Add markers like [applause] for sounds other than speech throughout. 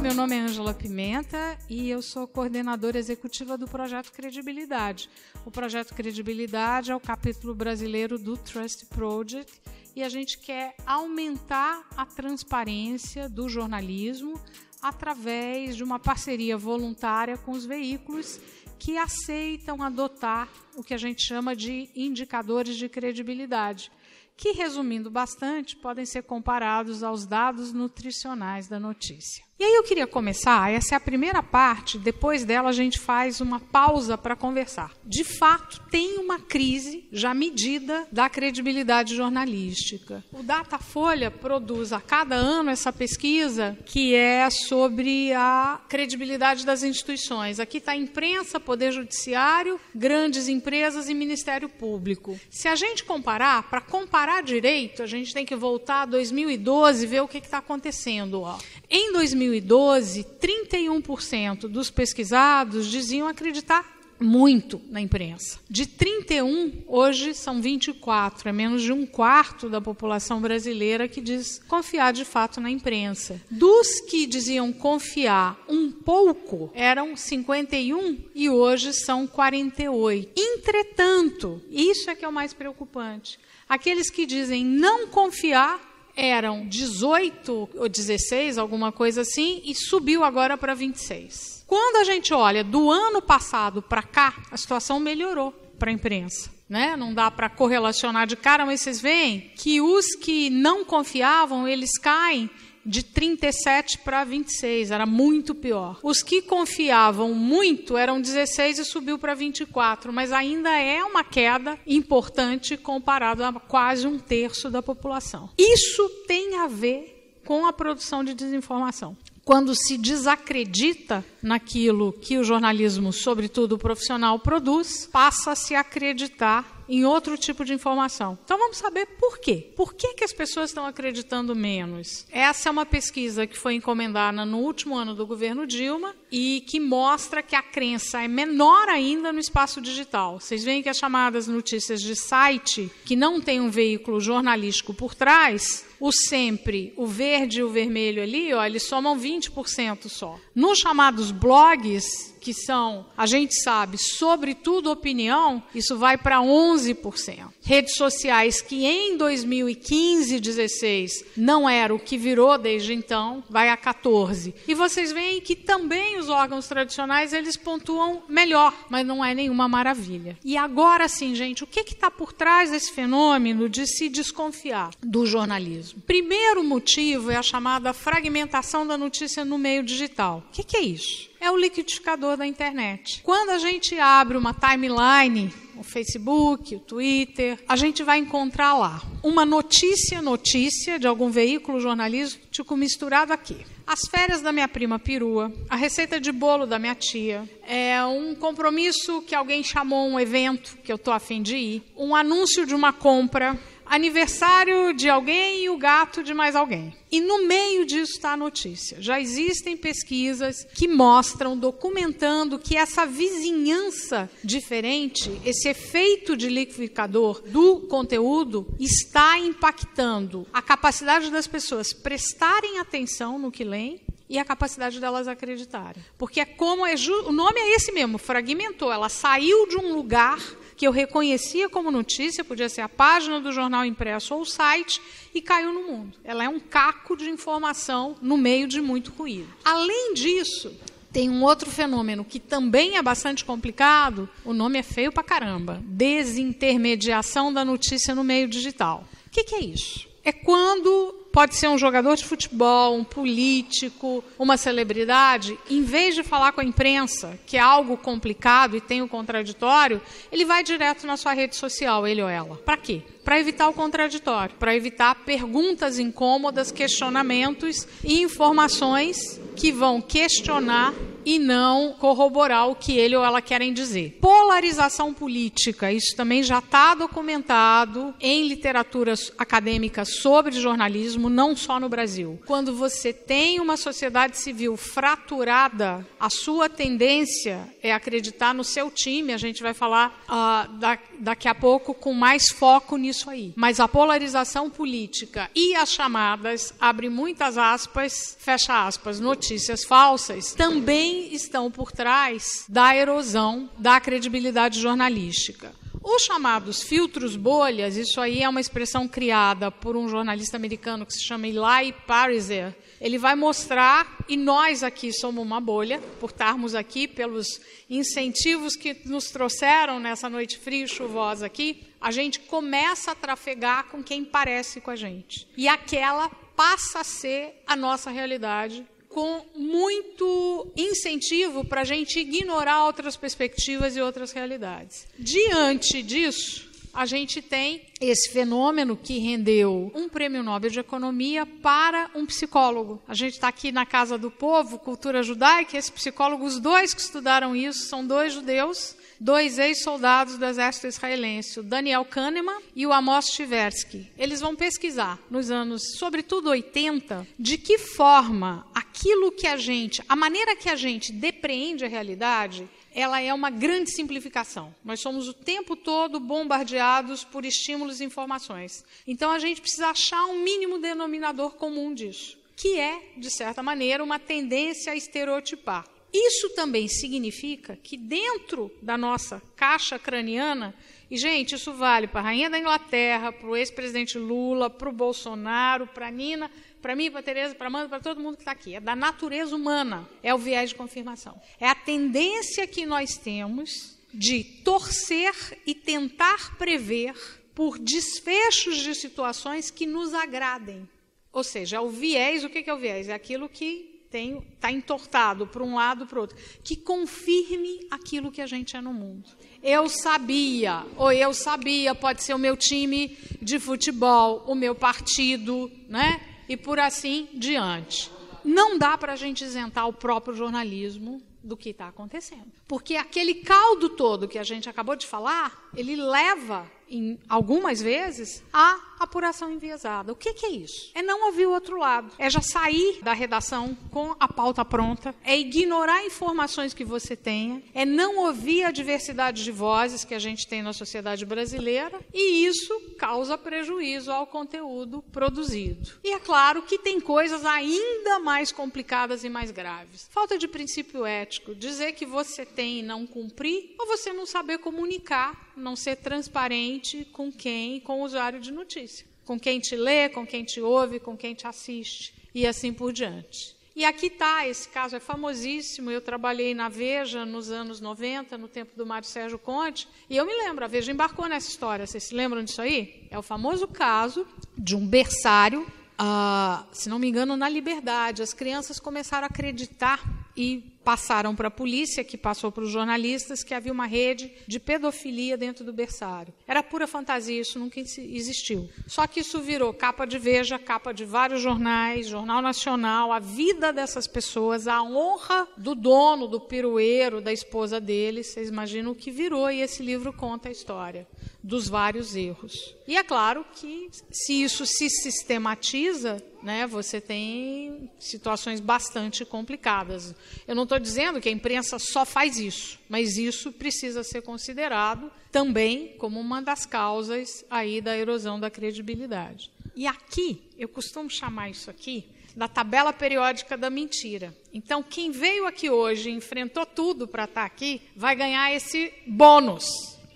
meu nome é Ângela Pimenta e eu sou coordenadora executiva do projeto Credibilidade. O projeto Credibilidade é o capítulo brasileiro do Trust Project e a gente quer aumentar a transparência do jornalismo através de uma parceria voluntária com os veículos que aceitam adotar o que a gente chama de indicadores de credibilidade, que, resumindo bastante, podem ser comparados aos dados nutricionais da notícia. E aí eu queria começar, essa é a primeira parte, depois dela a gente faz uma pausa para conversar. De fato, tem uma crise já medida da credibilidade jornalística. O Datafolha produz a cada ano essa pesquisa que é sobre a credibilidade das instituições. Aqui está imprensa, poder judiciário, grandes empresas e Ministério Público. Se a gente comparar, para comparar direito, a gente tem que voltar a 2012 e ver o que está acontecendo. Ó. Em 2012, 31% dos pesquisados diziam acreditar muito na imprensa. De 31, hoje são 24, é menos de um quarto da população brasileira que diz confiar de fato na imprensa. Dos que diziam confiar um pouco, eram 51 e hoje são 48. Entretanto, isso é que é o mais preocupante. Aqueles que dizem não confiar eram 18 ou 16, alguma coisa assim, e subiu agora para 26. Quando a gente olha do ano passado para cá, a situação melhorou para a imprensa. Né? Não dá para correlacionar de cara, mas vocês veem que os que não confiavam, eles caem de 37 para 26, era muito pior. Os que confiavam muito eram 16 e subiu para 24, mas ainda é uma queda importante comparado a quase um terço da população. Isso tem a ver com a produção de desinformação quando se desacredita naquilo que o jornalismo, sobretudo o profissional, produz, passa a se acreditar em outro tipo de informação. Então vamos saber por quê. Por que, que as pessoas estão acreditando menos? Essa é uma pesquisa que foi encomendada no último ano do governo Dilma e que mostra que a crença é menor ainda no espaço digital. Vocês veem que as chamadas notícias de site, que não tem um veículo jornalístico por trás, o sempre, o verde e o vermelho ali, ó, eles somam 20% só. Nos chamados blogs, que são, a gente sabe, sobretudo opinião, isso vai para 11%. Redes sociais que em 2015, 16 não era o que virou desde então, vai a 14. E vocês veem que também os órgãos tradicionais eles pontuam melhor, mas não é nenhuma maravilha. E agora sim, gente, o que está por trás desse fenômeno de se desconfiar do jornalismo? Primeiro motivo é a chamada fragmentação da notícia no meio digital. O que, que é isso? é o liquidificador da internet. Quando a gente abre uma timeline, o Facebook, o Twitter, a gente vai encontrar lá uma notícia, notícia de algum veículo jornalístico misturado aqui. As férias da minha prima perua, a receita de bolo da minha tia, é um compromisso que alguém chamou um evento que eu tô afim de ir, um anúncio de uma compra, aniversário de alguém e o gato de mais alguém. E no meio disso está a notícia. Já existem pesquisas que mostram, documentando que essa vizinhança diferente, esse efeito de liquidificador do conteúdo, está impactando a capacidade das pessoas prestarem atenção no que leem e a capacidade delas acreditarem. Porque é como é o nome é esse mesmo, fragmentou. Ela saiu de um lugar que eu reconhecia como notícia, podia ser a página do jornal impresso ou o site, e caiu no mundo. Ela é um caco de informação no meio de muito ruído. Além disso, tem um outro fenômeno que também é bastante complicado, o nome é feio pra caramba: desintermediação da notícia no meio digital. O que, que é isso? É quando pode ser um jogador de futebol, um político, uma celebridade, em vez de falar com a imprensa, que é algo complicado e tem o contraditório, ele vai direto na sua rede social, ele ou ela. Para quê? Para evitar o contraditório, para evitar perguntas incômodas, questionamentos e informações que vão questionar e não corroborar o que ele ou ela querem dizer. Polarização política, isso também já está documentado em literatura acadêmica sobre jornalismo, não só no Brasil. Quando você tem uma sociedade civil fraturada, a sua tendência é acreditar no seu time. A gente vai falar uh, da, daqui a pouco com mais foco nisso aí. Mas a polarização política e as chamadas, abre muitas aspas, fecha aspas, notícias falsas, também estão por trás da erosão da credibilidade jornalística. Os chamados filtros bolhas, isso aí é uma expressão criada por um jornalista americano que se chama Eli Pariser. Ele vai mostrar, e nós aqui somos uma bolha, por estarmos aqui, pelos incentivos que nos trouxeram nessa noite fria e chuvosa aqui, a gente começa a trafegar com quem parece com a gente. E aquela passa a ser a nossa realidade com muito incentivo para a gente ignorar outras perspectivas e outras realidades. Diante disso, a gente tem esse fenômeno que rendeu um prêmio Nobel de Economia para um psicólogo. A gente está aqui na Casa do Povo, Cultura Judaica, esses psicólogos, os dois que estudaram isso, são dois judeus, dois ex-soldados do exército israelense, o Daniel Kahneman e o Amos Tversky. Eles vão pesquisar nos anos, sobretudo 80, de que forma aquilo que a gente, a maneira que a gente depreende a realidade, ela é uma grande simplificação. Nós somos o tempo todo bombardeados por estímulos e informações. Então a gente precisa achar um mínimo denominador comum disso, que é, de certa maneira, uma tendência a estereotipar. Isso também significa que dentro da nossa caixa craniana, e gente, isso vale para a rainha da Inglaterra, para o ex-presidente Lula, para o Bolsonaro, para a Nina, para mim, para a Tereza, para a Amanda, para todo mundo que está aqui. É da natureza humana, é o viés de confirmação. É a tendência que nós temos de torcer e tentar prever por desfechos de situações que nos agradem. Ou seja, é o viés, o que é o viés? É aquilo que está entortado para um lado para o outro, que confirme aquilo que a gente é no mundo. Eu sabia, ou eu sabia, pode ser o meu time de futebol, o meu partido, né? E por assim diante. Não dá para a gente isentar o próprio jornalismo do que está acontecendo. Porque aquele caldo todo que a gente acabou de falar, ele leva em algumas vezes, a apuração enviesada. O que, que, é isso? É não ouvir o outro lado. É já sair da redação com a pauta pronta. É ignorar informações que você tenha. É não ouvir a diversidade de vozes que a gente tem na sociedade brasileira. E isso causa prejuízo ao conteúdo produzido. E é claro que tem coisas ainda mais complicadas e mais graves. Falta de princípio ético. Dizer que você tem e não cumprir, ou você não saber comunicar não ser transparente com quem, com o usuário de notícia, com quem te lê, com quem te ouve, com quem te assiste e assim por diante. E aqui está, esse caso é famosíssimo. Eu trabalhei na Veja nos anos 90, no tempo do Mário Sérgio Conte, e eu me lembro, a Veja embarcou nessa história. Vocês se lembram disso aí? É o famoso caso de um berçário, uh, se não me engano, na Liberdade. As crianças começaram a acreditar e passaram para a polícia, que passou para os jornalistas, que havia uma rede de pedofilia dentro do berçário. Era pura fantasia, isso nunca existiu. Só que isso virou capa de Veja, capa de vários jornais, Jornal Nacional, a vida dessas pessoas, a honra do dono, do pirueiro, da esposa dele, vocês imaginam o que virou, e esse livro conta a história dos vários erros. E é claro que se isso se sistematiza, né, você tem situações bastante complicadas. Eu não estou dizendo que a imprensa só faz isso, mas isso precisa ser considerado também como uma das causas aí da erosão da credibilidade. E aqui, eu costumo chamar isso aqui da tabela periódica da mentira. Então, quem veio aqui hoje enfrentou tudo para estar tá aqui, vai ganhar esse bônus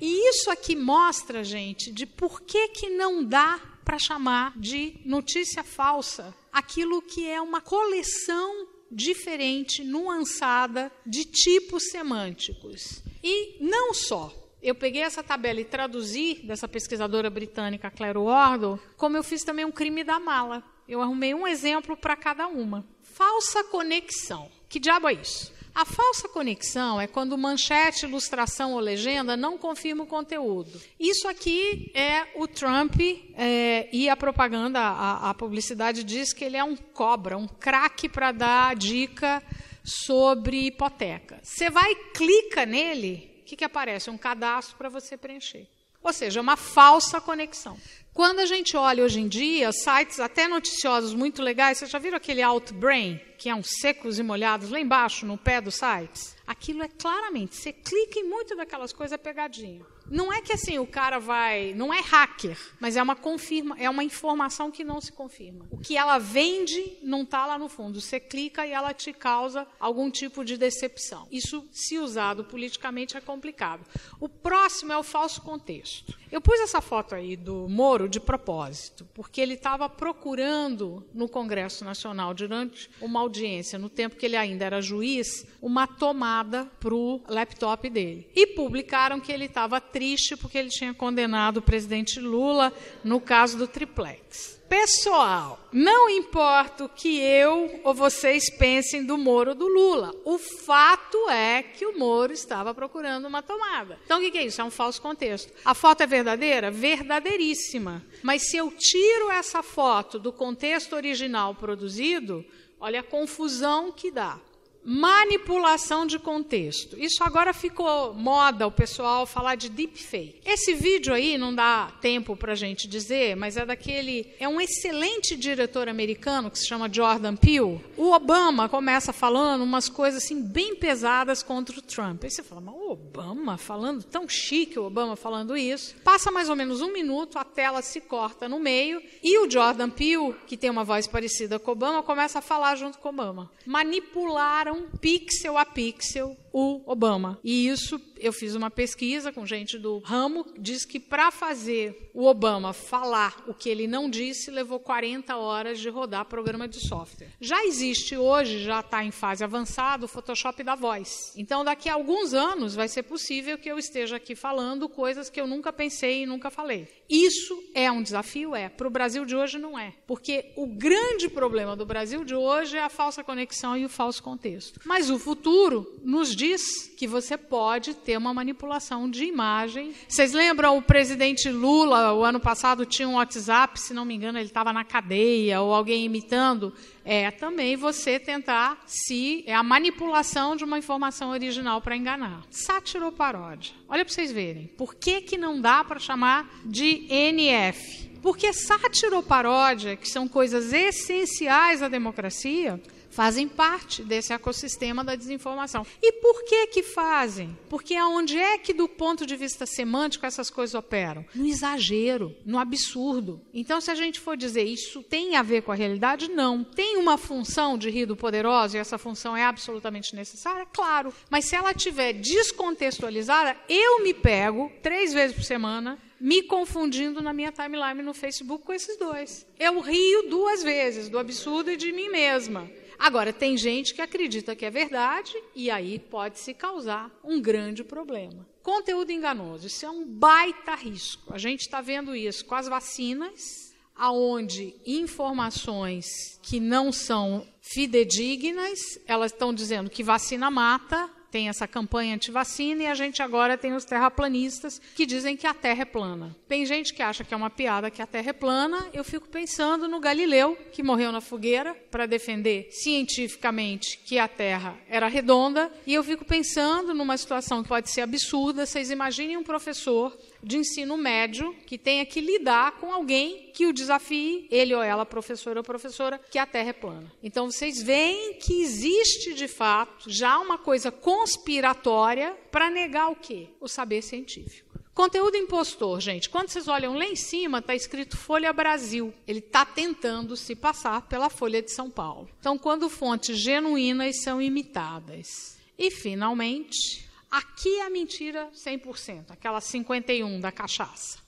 e isso aqui mostra, gente, de por que, que não dá para chamar de notícia falsa aquilo que é uma coleção diferente, nuançada, de tipos semânticos. E não só. Eu peguei essa tabela e traduzi dessa pesquisadora britânica Claire Wardle, como eu fiz também um crime da mala. Eu arrumei um exemplo para cada uma. Falsa conexão. Que diabo é isso? A falsa conexão é quando manchete, ilustração ou legenda não confirma o conteúdo. Isso aqui é o Trump é, e a propaganda, a, a publicidade diz que ele é um cobra, um craque para dar dica sobre hipoteca. Você vai, clica nele, o que, que aparece? Um cadastro para você preencher. Ou seja, uma falsa conexão. Quando a gente olha hoje em dia, sites até noticiosos muito legais, vocês já viram aquele Outbrain, que é um secos e molhados lá embaixo, no pé dos sites? Aquilo é claramente, você clica em muito daquelas coisas pegadinha. Não é que assim o cara vai, não é hacker, mas é uma confirma, é uma informação que não se confirma. O que ela vende não está lá no fundo. Você clica e ela te causa algum tipo de decepção. Isso, se usado politicamente, é complicado. O próximo é o falso contexto. Eu pus essa foto aí do Moro de propósito, porque ele estava procurando no Congresso Nacional durante uma audiência, no tempo que ele ainda era juiz, uma tomada para o laptop dele. E publicaram que ele estava triste porque ele tinha condenado o presidente Lula no caso do triplex. Pessoal, não importa o que eu ou vocês pensem do Moro ou do Lula, o fato é que o Moro estava procurando uma tomada. Então, o que é isso? É um falso contexto. A foto é verdadeira? Verdadeiríssima. Mas se eu tiro essa foto do contexto original produzido, olha a confusão que dá. Manipulação de contexto. Isso agora ficou moda o pessoal falar de deepfake. Esse vídeo aí não dá tempo para a gente dizer, mas é daquele. É um excelente diretor americano que se chama Jordan Peele. O Obama começa falando umas coisas assim bem pesadas contra o Trump. Aí você fala, mas o Obama falando tão chique, o Obama falando isso. Passa mais ou menos um minuto, a tela se corta no meio e o Jordan Peele, que tem uma voz parecida com o Obama, começa a falar junto com o Obama. Manipularam pixel a pixel o Obama. E isso eu fiz uma pesquisa com gente do ramo, diz que para fazer o Obama falar o que ele não disse, levou 40 horas de rodar programa de software. Já existe hoje, já está em fase avançada, o Photoshop da voz. Então, daqui a alguns anos, vai ser possível que eu esteja aqui falando coisas que eu nunca pensei e nunca falei. Isso é um desafio? É. Para o Brasil de hoje, não é. Porque o grande problema do Brasil de hoje é a falsa conexão e o falso contexto. Mas o futuro nos diz diz que você pode ter uma manipulação de imagem. Vocês lembram o presidente Lula, o ano passado, tinha um WhatsApp, se não me engano, ele estava na cadeia, ou alguém imitando? É também você tentar se. É a manipulação de uma informação original para enganar. Sátiro ou paródia? Olha para vocês verem. Por que, que não dá para chamar de NF? Porque sátiro ou paródia, que são coisas essenciais à democracia, fazem parte desse ecossistema da desinformação. E por que que fazem? Porque aonde é que do ponto de vista semântico essas coisas operam? No exagero, no absurdo. Então se a gente for dizer isso tem a ver com a realidade, não. Tem uma função de rir do poderoso e essa função é absolutamente necessária? Claro. Mas se ela estiver descontextualizada, eu me pego três vezes por semana me confundindo na minha timeline no Facebook com esses dois. Eu rio duas vezes do absurdo e de mim mesma. Agora, tem gente que acredita que é verdade e aí pode se causar um grande problema. Conteúdo enganoso, isso é um baita risco. A gente está vendo isso com as vacinas, aonde informações que não são fidedignas, elas estão dizendo que vacina mata, tem essa campanha anti-vacina e a gente agora tem os terraplanistas que dizem que a Terra é plana. Tem gente que acha que é uma piada que a Terra é plana. Eu fico pensando no Galileu, que morreu na fogueira para defender cientificamente que a Terra era redonda. E eu fico pensando numa situação que pode ser absurda. Vocês imaginem um professor de ensino médio que tenha que lidar com alguém que o desafie, ele ou ela, professor ou professora, que a Terra é plana. Então vocês veem que existe de fato já uma coisa conspiratória para negar o quê? O saber científico. Conteúdo impostor, gente. Quando vocês olham lá em cima, está escrito Folha Brasil. Ele está tentando se passar pela Folha de São Paulo. Então, quando fontes genuínas são imitadas. E, finalmente, Aqui é a mentira 100%, aquela 51 da cachaça.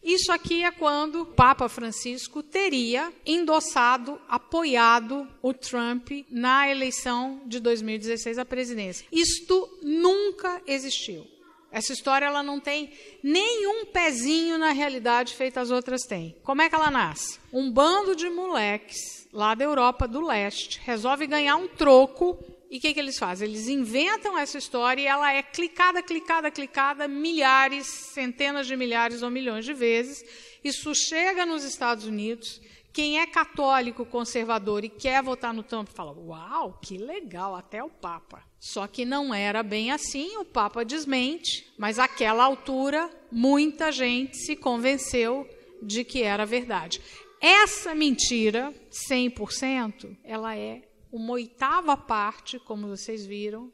Isso aqui é quando o Papa Francisco teria endossado, apoiado o Trump na eleição de 2016 à presidência. Isto nunca existiu. Essa história ela não tem nenhum pezinho na realidade feita as outras têm. Como é que ela nasce? Um bando de moleques lá da Europa do Leste resolve ganhar um troco e o que, que eles fazem? Eles inventam essa história e ela é clicada, clicada, clicada milhares, centenas de milhares ou milhões de vezes. Isso chega nos Estados Unidos. Quem é católico, conservador e quer votar no Trump fala: Uau, que legal, até o Papa. Só que não era bem assim, o Papa desmente, mas àquela altura muita gente se convenceu de que era verdade. Essa mentira, 100%, ela é uma oitava parte, como vocês viram,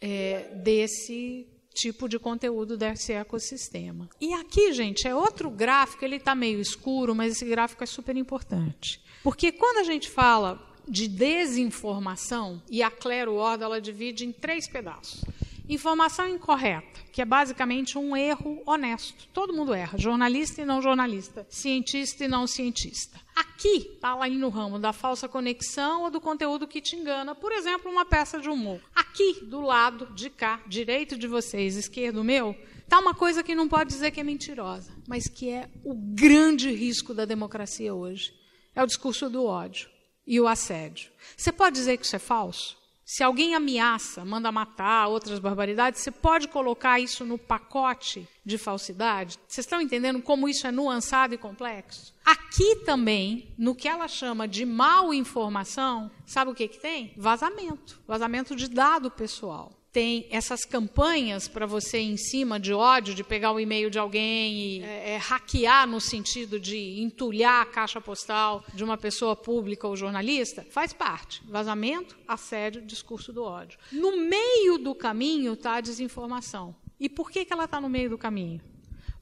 é, desse tipo de conteúdo desse ecossistema. E aqui, gente, é outro gráfico, ele está meio escuro, mas esse gráfico é super importante. Porque quando a gente fala de desinformação, e a Claire Ward ela divide em três pedaços. Informação incorreta, que é basicamente um erro honesto. Todo mundo erra, jornalista e não jornalista, cientista e não cientista. Aqui está lá no ramo da falsa conexão ou do conteúdo que te engana. Por exemplo, uma peça de humor. Aqui, do lado de cá, direito de vocês, esquerdo meu, está uma coisa que não pode dizer que é mentirosa, mas que é o grande risco da democracia hoje. É o discurso do ódio e o assédio. Você pode dizer que isso é falso? Se alguém ameaça, manda matar, outras barbaridades, você pode colocar isso no pacote de falsidade? Vocês estão entendendo como isso é nuançado e complexo? Aqui também, no que ela chama de mal informação, sabe o que, que tem? Vazamento. Vazamento de dado pessoal tem essas campanhas para você em cima de ódio, de pegar o e-mail de alguém e é, é, hackear no sentido de entulhar a caixa postal de uma pessoa pública ou jornalista, faz parte. Vazamento, assédio, discurso do ódio. No meio do caminho está a desinformação. E por que, que ela está no meio do caminho?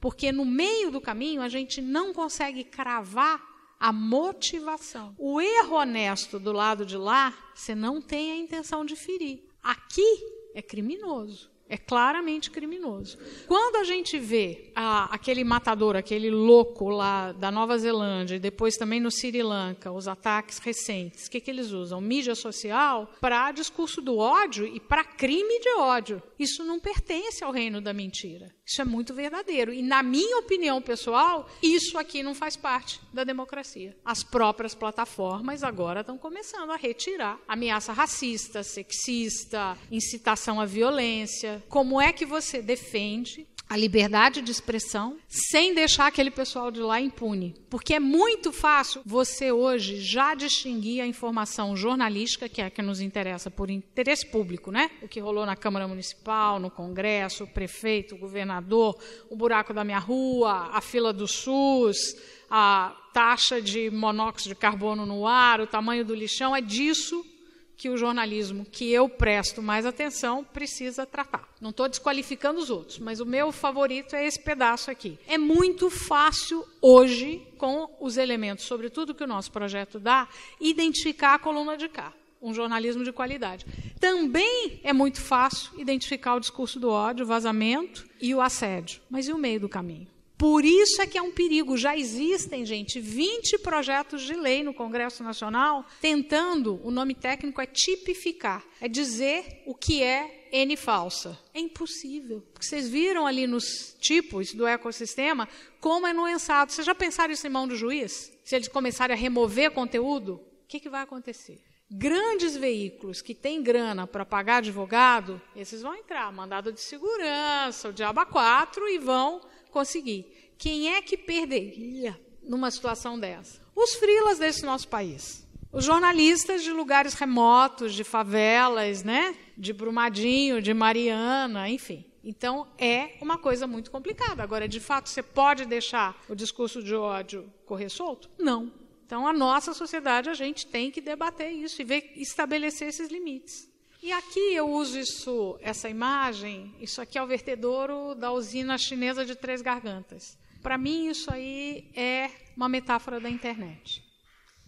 Porque no meio do caminho a gente não consegue cravar a motivação. O erro honesto do lado de lá, você não tem a intenção de ferir. Aqui é criminoso. É claramente criminoso. Quando a gente vê aquele matador, aquele louco lá da Nova Zelândia e depois também no Sri Lanka, os ataques recentes, o que, que eles usam? Mídia social para discurso do ódio e para crime de ódio. Isso não pertence ao reino da mentira. Isso é muito verdadeiro. E, na minha opinião pessoal, isso aqui não faz parte da democracia. As próprias plataformas agora estão começando a retirar ameaça racista, sexista, incitação à violência. Como é que você defende a liberdade de expressão sem deixar aquele pessoal de lá impune. Porque é muito fácil você hoje já distinguir a informação jornalística, que é a que nos interessa por interesse público, né? O que rolou na Câmara Municipal, no Congresso, o prefeito, o governador, o buraco da minha rua, a fila do SUS, a taxa de monóxido de carbono no ar, o tamanho do lixão, é disso que o jornalismo que eu presto mais atenção precisa tratar. Não estou desqualificando os outros, mas o meu favorito é esse pedaço aqui. É muito fácil hoje, com os elementos, sobretudo que o nosso projeto dá, identificar a coluna de cá. Um jornalismo de qualidade. Também é muito fácil identificar o discurso do ódio, o vazamento e o assédio. Mas e o meio do caminho? Por isso é que é um perigo. Já existem, gente, 20 projetos de lei no Congresso Nacional tentando, o nome técnico é tipificar, é dizer o que é N falsa. É impossível. Porque vocês viram ali nos tipos do ecossistema como é nuançado. Vocês já pensaram isso em mão do juiz? Se eles começarem a remover conteúdo, o que, que vai acontecer? Grandes veículos que têm grana para pagar advogado, esses vão entrar, mandado de segurança, o diabo 4 e vão conseguir. Quem é que perderia numa situação dessa? Os frilas desse nosso país. Os jornalistas de lugares remotos, de favelas, né? De Brumadinho, de Mariana, enfim. Então é uma coisa muito complicada. Agora, de fato, você pode deixar o discurso de ódio correr solto? Não. Então, a nossa sociedade, a gente tem que debater isso e ver, estabelecer esses limites. E aqui eu uso isso, essa imagem, isso aqui é o vertedouro da usina chinesa de Três Gargantas. Para mim, isso aí é uma metáfora da internet.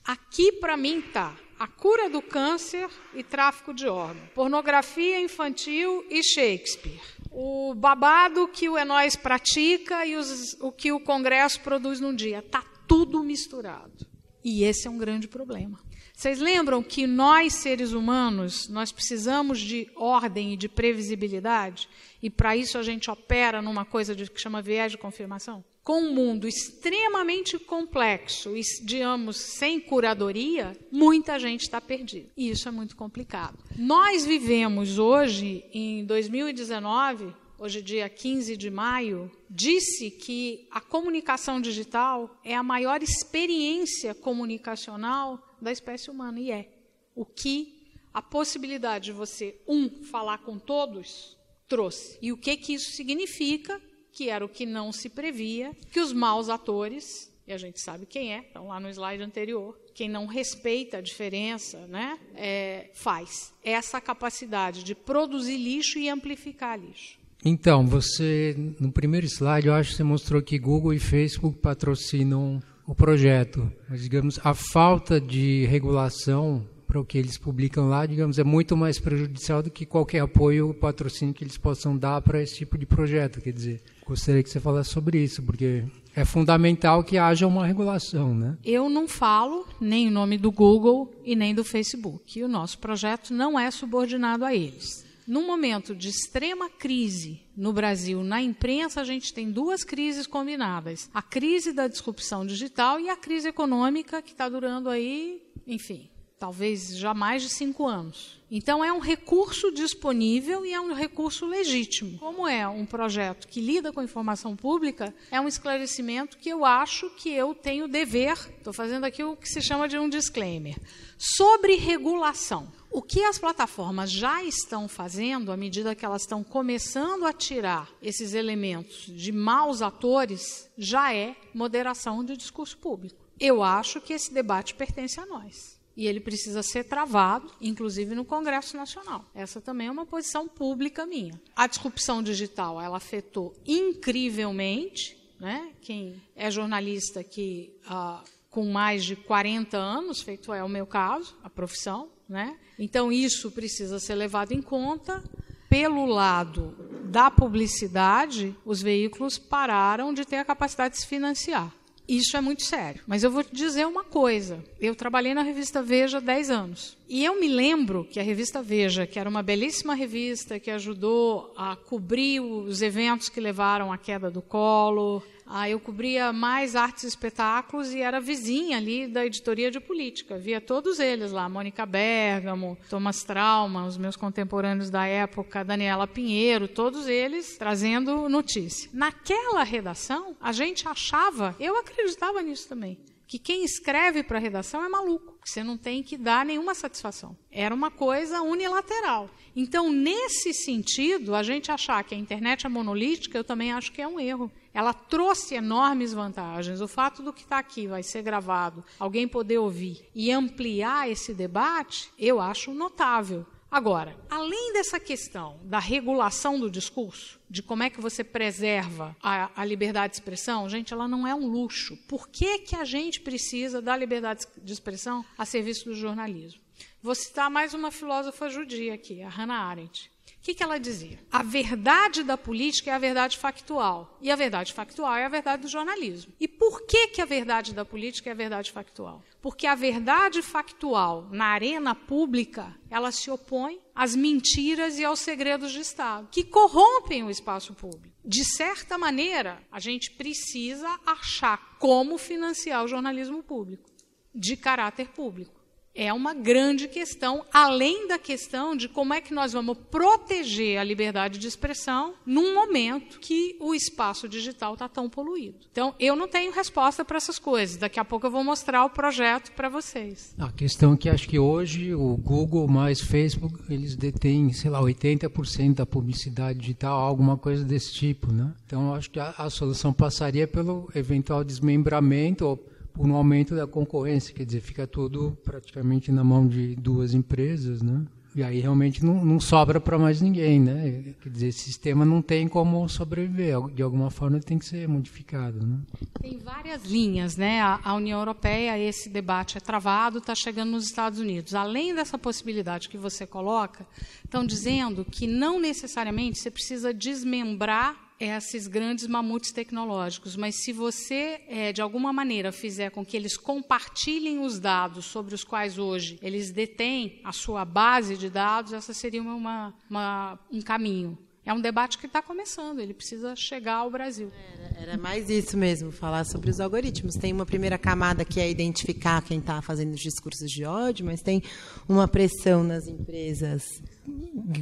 Aqui, para mim, está a cura do câncer e tráfico de órgãos, pornografia infantil e Shakespeare, o babado que o Enóis pratica e os, o que o Congresso produz num dia. Está tudo misturado. E esse é um grande problema. Vocês lembram que nós, seres humanos, nós precisamos de ordem e de previsibilidade? E para isso a gente opera numa coisa de, que chama viés de confirmação? Com um mundo extremamente complexo e, digamos, sem curadoria, muita gente está perdida. E isso é muito complicado. Nós vivemos hoje, em 2019, hoje dia 15 de maio, disse que a comunicação digital é a maior experiência comunicacional da espécie humana, e é. O que a possibilidade de você, um, falar com todos, trouxe. E o que, que isso significa? Que era o que não se previa, que os maus atores, e a gente sabe quem é, estão lá no slide anterior, quem não respeita a diferença, né, é, faz. Essa capacidade de produzir lixo e amplificar lixo. Então, você, no primeiro slide, eu acho que você mostrou que Google e Facebook patrocinam o projeto. Mas, digamos, a falta de regulação para o que eles publicam lá, digamos, é muito mais prejudicial do que qualquer apoio ou patrocínio que eles possam dar para esse tipo de projeto. Quer dizer, gostaria que você falasse sobre isso, porque é fundamental que haja uma regulação, né? Eu não falo nem em nome do Google e nem do Facebook. O nosso projeto não é subordinado a eles. Num momento de extrema crise no Brasil, na imprensa, a gente tem duas crises combinadas: a crise da disrupção digital e a crise econômica, que está durando aí, enfim, talvez já mais de cinco anos. Então, é um recurso disponível e é um recurso legítimo. Como é um projeto que lida com informação pública, é um esclarecimento que eu acho que eu tenho dever, estou fazendo aqui o que se chama de um disclaimer, sobre regulação. O que as plataformas já estão fazendo, à medida que elas estão começando a tirar esses elementos de maus atores, já é moderação do discurso público. Eu acho que esse debate pertence a nós. E ele precisa ser travado, inclusive no Congresso Nacional. Essa também é uma posição pública minha. A disrupção digital, ela afetou incrivelmente, né? Quem é jornalista que uh, com mais de 40 anos, feito é o meu caso, a profissão, né? Então, isso precisa ser levado em conta. Pelo lado da publicidade, os veículos pararam de ter a capacidade de se financiar. Isso é muito sério. Mas eu vou te dizer uma coisa. Eu trabalhei na revista Veja há 10 anos. E eu me lembro que a revista Veja, que era uma belíssima revista que ajudou a cobrir os eventos que levaram à queda do colo, ah, eu cobria mais artes e espetáculos e era vizinha ali da editoria de política. Via todos eles lá, Mônica Bergamo, Thomas Trauma, os meus contemporâneos da época, Daniela Pinheiro, todos eles trazendo notícia. Naquela redação, a gente achava, eu acreditava nisso também, que quem escreve para a redação é maluco, que você não tem que dar nenhuma satisfação. Era uma coisa unilateral. Então, nesse sentido, a gente achar que a internet é monolítica, eu também acho que é um erro. Ela trouxe enormes vantagens. O fato do que está aqui vai ser gravado, alguém poder ouvir e ampliar esse debate, eu acho notável. Agora, além dessa questão da regulação do discurso, de como é que você preserva a, a, liberdade de expressão, gente, ela não é um luxo. Por que, que a gente precisa da liberdade de expressão a serviço do jornalismo? Vou citar mais uma filósofa judia aqui, a Hannah Arendt. Que, que ela dizia? A verdade da política é a verdade factual. E a verdade factual é a verdade do jornalismo. E por que, que a verdade da política é a verdade factual? Porque a verdade factual na arena pública, ela se opõe às mentiras e aos segredos de Estado, que corrompem o espaço público. De certa maneira, a gente precisa achar como financiar o jornalismo público, de caráter público é uma grande questão, além da questão de como é que nós vamos proteger a liberdade de expressão num momento que o espaço digital está tão poluído. Então, eu não tenho resposta para essas coisas. Daqui a pouco eu vou mostrar o projeto para vocês. A questão é que acho que hoje o Google mais Facebook, eles detêm, sei lá, 80% da publicidade digital, alguma coisa desse tipo, né? Então, acho que a, a solução passaria pelo eventual desmembramento ou por um aumento da concorrência, quer dizer, fica tudo praticamente na mão de duas empresas, né? E aí realmente não, não sobra para mais ninguém, né? Quer dizer, esse sistema não tem como sobreviver, de alguma forma ele tem que ser modificado, né? Tem várias linhas, né? A, a União Europeia, esse debate é travado, está chegando nos Estados Unidos. Além dessa possibilidade que você coloca, estão dizendo que não necessariamente você precisa desmembrar esses grandes mamutes tecnológicos, mas se você, é, de alguma maneira, fizer com que eles compartilhem os dados sobre os quais hoje eles detêm a sua base de dados, essa seria uma, uma, um caminho. É um debate que está começando, ele precisa chegar ao Brasil. Era, era, mais isso mesmo, falar sobre os algoritmos. Tem uma primeira camada que é identificar quem está fazendo os discursos de ódio, mas tem uma pressão nas empresas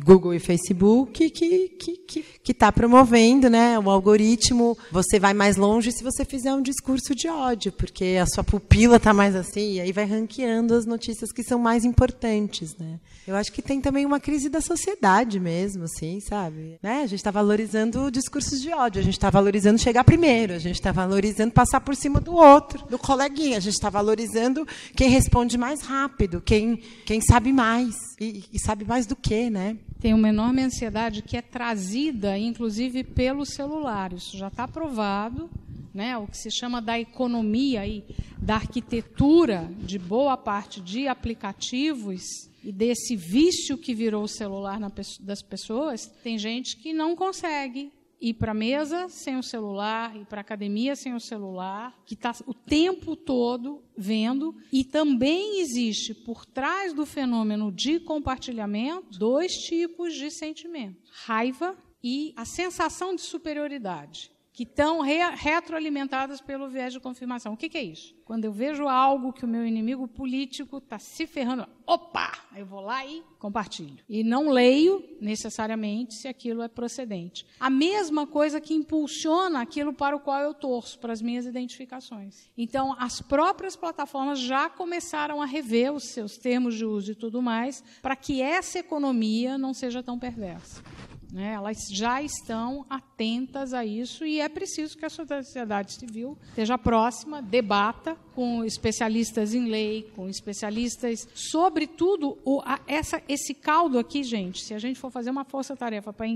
Google e Facebook que que que que está promovendo, né, o algoritmo. Você vai mais longe se você fizer um discurso de ódio, porque a sua pupila está mais assim, e aí vai ranqueando as notícias que são mais importantes, né? Eu acho que tem também uma crise da sociedade mesmo, assim, sabe? Né? A gente está valorizando discursos de ódio, a gente está valorizando chegar primeiro, a gente está valorizando passar por cima do outro, do coleguinha, a gente está valorizando quem responde mais rápido, quem, quem sabe mais. E, e sabe mais do que, né? Tem uma enorme ansiedade que é trazida, inclusive, pelo celular. Isso já está provado. Né, o que se chama da economia e da arquitetura de boa parte de aplicativos e desse vício que virou o celular das pessoas, tem gente que não consegue ir para a mesa sem o celular, ir para a academia sem o celular, que está o tempo todo vendo. E também existe, por trás do fenômeno de compartilhamento, dois tipos de sentimento: raiva e a sensação de superioridade que estão re retroalimentadas pelo viés de confirmação. O que, que, é isso? Quando eu vejo algo que o meu inimigo político está se ferrando, opa, eu vou lá e compartilho. E não leio necessariamente se aquilo é procedente. A mesma coisa que impulsiona aquilo para o qual eu torço, para as minhas identificações. Então, as próprias plataformas já começaram a rever os seus termos de uso e tudo mais, para que essa economia não seja tão perversa. Né? Elas já estão atentas a isso e é preciso que a sociedade civil esteja próxima, debata com especialistas em lei, com especialistas, sobretudo o, a, essa, esse caldo aqui, gente. Se a gente for fazer uma força-tarefa para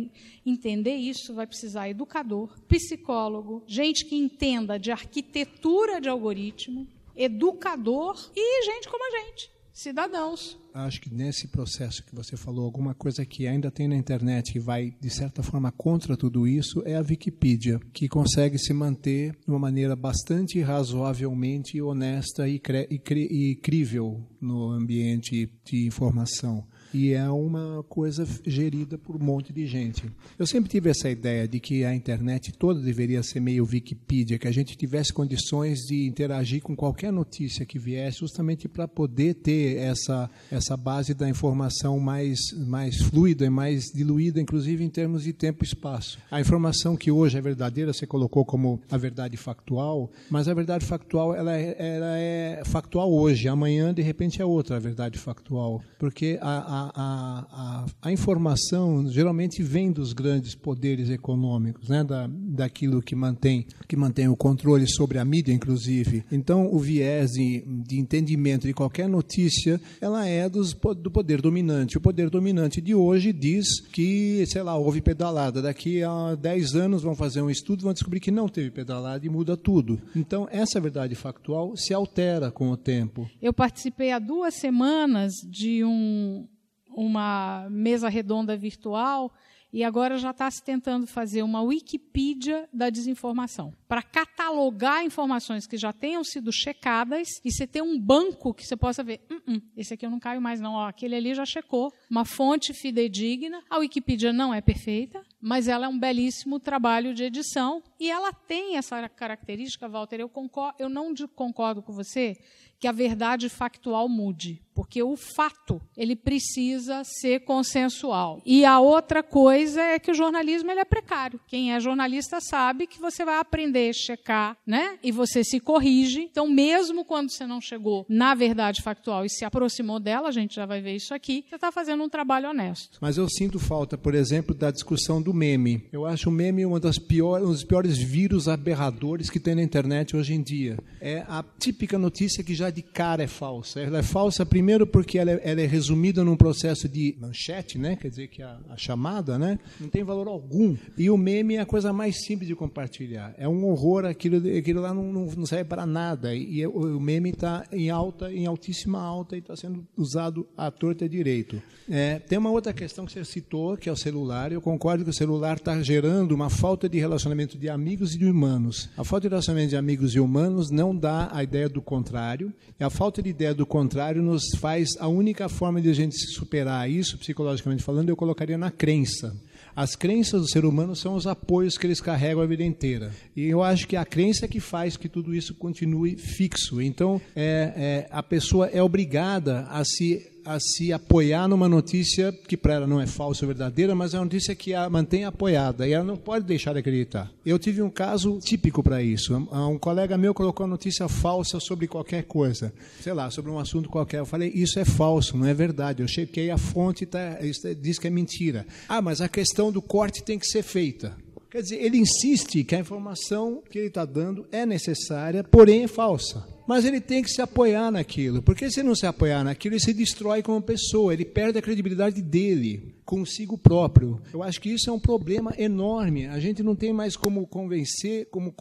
entender isso, vai precisar educador, psicólogo, gente que entenda de arquitetura de algoritmo, educador e gente como a gente cidadãos. Acho que nesse processo que você falou, alguma coisa que ainda tem na internet que vai, de certa forma, contra tudo isso é a Wikipedia, que consegue se manter de uma maneira bastante razoavelmente honesta e, cre e, cre e crível no ambiente de informação e é uma coisa gerida por um monte de gente. Eu sempre tive essa ideia de que a internet toda deveria ser meio Wikipedia, que a gente tivesse condições de interagir com qualquer notícia que viesse, justamente para poder ter essa, essa base da informação mais, mais fluida e mais diluída, inclusive em termos de tempo e espaço. A informação que hoje é verdadeira, você colocou como a verdade factual, mas a verdade factual ela é, ela é factual hoje, amanhã de repente é outra verdade factual, porque a, a a, a, a, informação geralmente vem dos grandes poderes econômicos, né? da, daquilo que mantém, que mantém o controle sobre a mídia, inclusive. Então, o viés de, de entendimento de qualquer notícia, ela é dos, do poder dominante. O poder dominante de hoje diz que, sei lá, houve pedalada. Daqui a 10 anos vão fazer um estudo, vão descobrir que não teve pedalada e muda tudo. Então, essa verdade factual se altera com o tempo. Eu participei há duas semanas de um uma mesa redonda virtual e agora já está se tentando fazer uma Wikipedia da desinformação para catalogar informações que já tenham sido checadas e você ter um banco que você possa ver, uh -uh, esse aqui eu não caio mais não, ó, aquele ali já checou, uma fonte fidedigna. A Wikipedia não é perfeita, mas ela é um belíssimo trabalho de edição e ela tem essa característica, Walter. Eu concordo, eu não concordo com você que a verdade factual mude, porque o fato ele precisa ser consensual. E a outra coisa é que o jornalismo ele é precário. Quem é jornalista sabe que você vai aprender a checar, né? E você se corrige. Então, mesmo quando você não chegou na verdade factual e se aproximou dela, a gente já vai ver isso aqui, você está fazendo um trabalho honesto. Mas eu sinto falta, por exemplo, da discussão do meme. Eu acho o meme uma das piores, um dos piores vírus aberradores que tem na internet hoje em dia. É a típica notícia que já de cara é falsa. Ela é falsa primeiro porque ela é, ela é resumida num processo de manchete, né? Quer dizer que a, a, chamada, né? Não tem valor algum. E o meme é a coisa mais simples de compartilhar. É um horror, aquilo, aquilo lá não, não, não serve para nada. E, e o, o meme está em alta, em altíssima alta e está sendo usado à torta direito. É, tem uma outra questão que você citou, que é o celular. Eu concordo que o celular está gerando uma falta de relacionamento de amigos e de humanos. A falta de relacionamento de amigos e humanos não dá a ideia do contrário. E a falta de ideia do contrário nos faz. A única forma de a gente superar isso, psicologicamente falando, eu colocaria na crença. As crenças do ser humano são os apoios que eles carregam a vida inteira. E eu acho que a crença é que faz que tudo isso continue fixo. Então, é, é, a pessoa é obrigada a se a se apoiar numa notícia que para ela não é falsa ou verdadeira, mas é uma notícia que a mantém apoiada e ela não pode deixar de acreditar. Eu tive um caso típico para isso. Um colega meu colocou uma notícia falsa sobre qualquer coisa, sei lá, sobre um assunto qualquer. Eu falei, isso é falso, não é verdade. Eu chequei a fonte, tá, é, diz que é mentira. Ah, mas a questão do corte tem que ser feita. Quer dizer, ele insiste que a informação que ele está dando é necessária, porém é falsa. Mas ele tem que se apoiar naquilo, porque se não se apoiar naquilo, ele se destrói como pessoa, ele perde a credibilidade dele consigo próprio. Eu acho que isso é um problema enorme. A gente não tem mais como convencer, como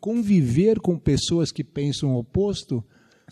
conviver com pessoas que pensam o oposto,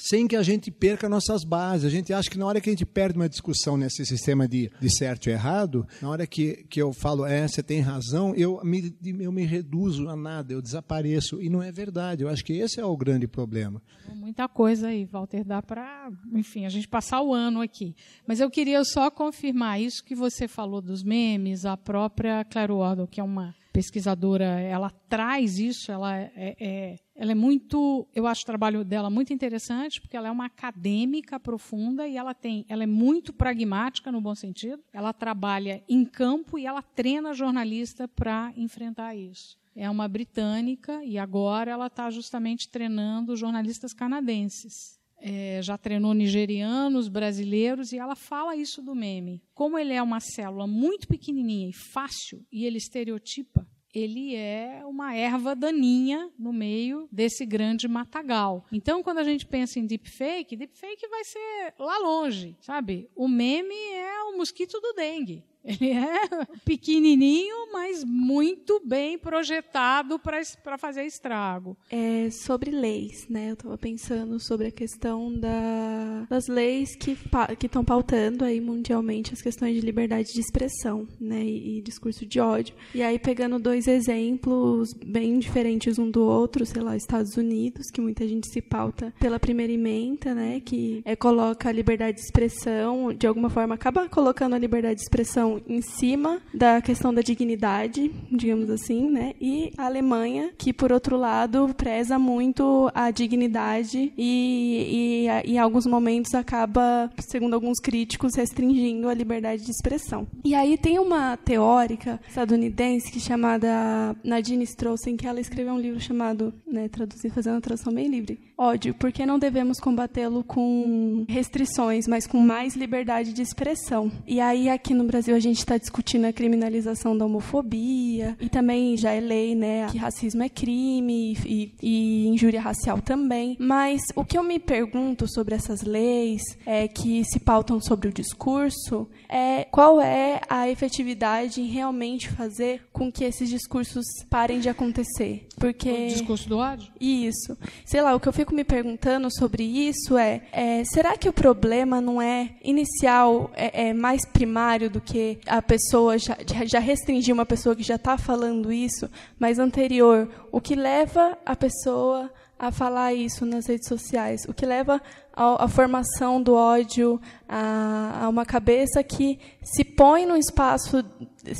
sem que a gente perca nossas bases. A gente acha que na hora que a gente perde uma discussão nesse sistema de, de certo e errado, na hora que, que eu falo, é, você tem razão, eu me, eu me reduzo a nada, eu desapareço. E não é verdade. Eu acho que esse é o grande problema. Muita coisa aí, Walter, dá para, enfim, a gente passar o ano aqui. Mas eu queria só confirmar isso que você falou dos memes, a própria Claro Wardle, que é uma pesquisadora, ela traz isso, ela é, é, ela é muito, eu acho o trabalho dela muito interessante, porque ela é uma acadêmica profunda e ela tem, ela é muito pragmática no bom sentido. Ela trabalha em campo e ela treina jornalista para enfrentar isso. É uma britânica e agora ela está justamente treinando jornalistas canadenses é, já treinou nigerianos, brasileiros, e ela fala isso do meme. Como ele é uma célula muito pequenininha e fácil, e ele estereotipa, ele é uma erva daninha no meio desse grande matagal. Então, quando a gente pensa em deepfake, deepfake vai ser lá longe, sabe? O meme é o mosquito do dengue. Ele é pequenininho, mas muito bem projetado para fazer estrago. É sobre leis, né? Eu estava pensando sobre a questão da, das leis que estão pautando aí mundialmente as questões de liberdade de expressão, né? E, e, discurso de ódio. E aí pegando dois exemplos bem diferentes um do outro, sei lá, Estados Unidos, que muita gente se pauta pela primeira emenda, né? Que é, coloca a liberdade de expressão, de alguma forma acaba colocando a liberdade de expressão em cima da questão da dignidade, digamos assim, né? E a Alemanha, que por outro lado preza muito a dignidade e, e, em alguns momentos acaba, segundo alguns críticos, restringindo a liberdade de expressão. E aí tem uma teórica estadunidense que é chamada Nadine Strossen, que ela escreveu um livro chamado, né, traduzir fazendo a tradução bem livre, ódio, porque não devemos combatê-lo com restrições, mas com mais liberdade de expressão. E aí aqui no Brasil gente está discutindo a criminalização da homofobia e também já é lei, né, que racismo é crime e, e injúria racial também. Mas o que eu me pergunto sobre essas leis é que se pautam sobre o discurso é qual é a efetividade em realmente fazer com que esses discursos parem de acontecer. Porque o discurso do ódio? Isso. Sei lá, o que eu fico me perguntando sobre isso é, é será que o problema não é inicial, é, é mais primário do que a pessoa já, já restringir uma pessoa que já está falando isso, mas anterior, o que leva a pessoa a falar isso nas redes sociais, o que leva à formação do ódio, a, a, uma cabeça que se põe no espaço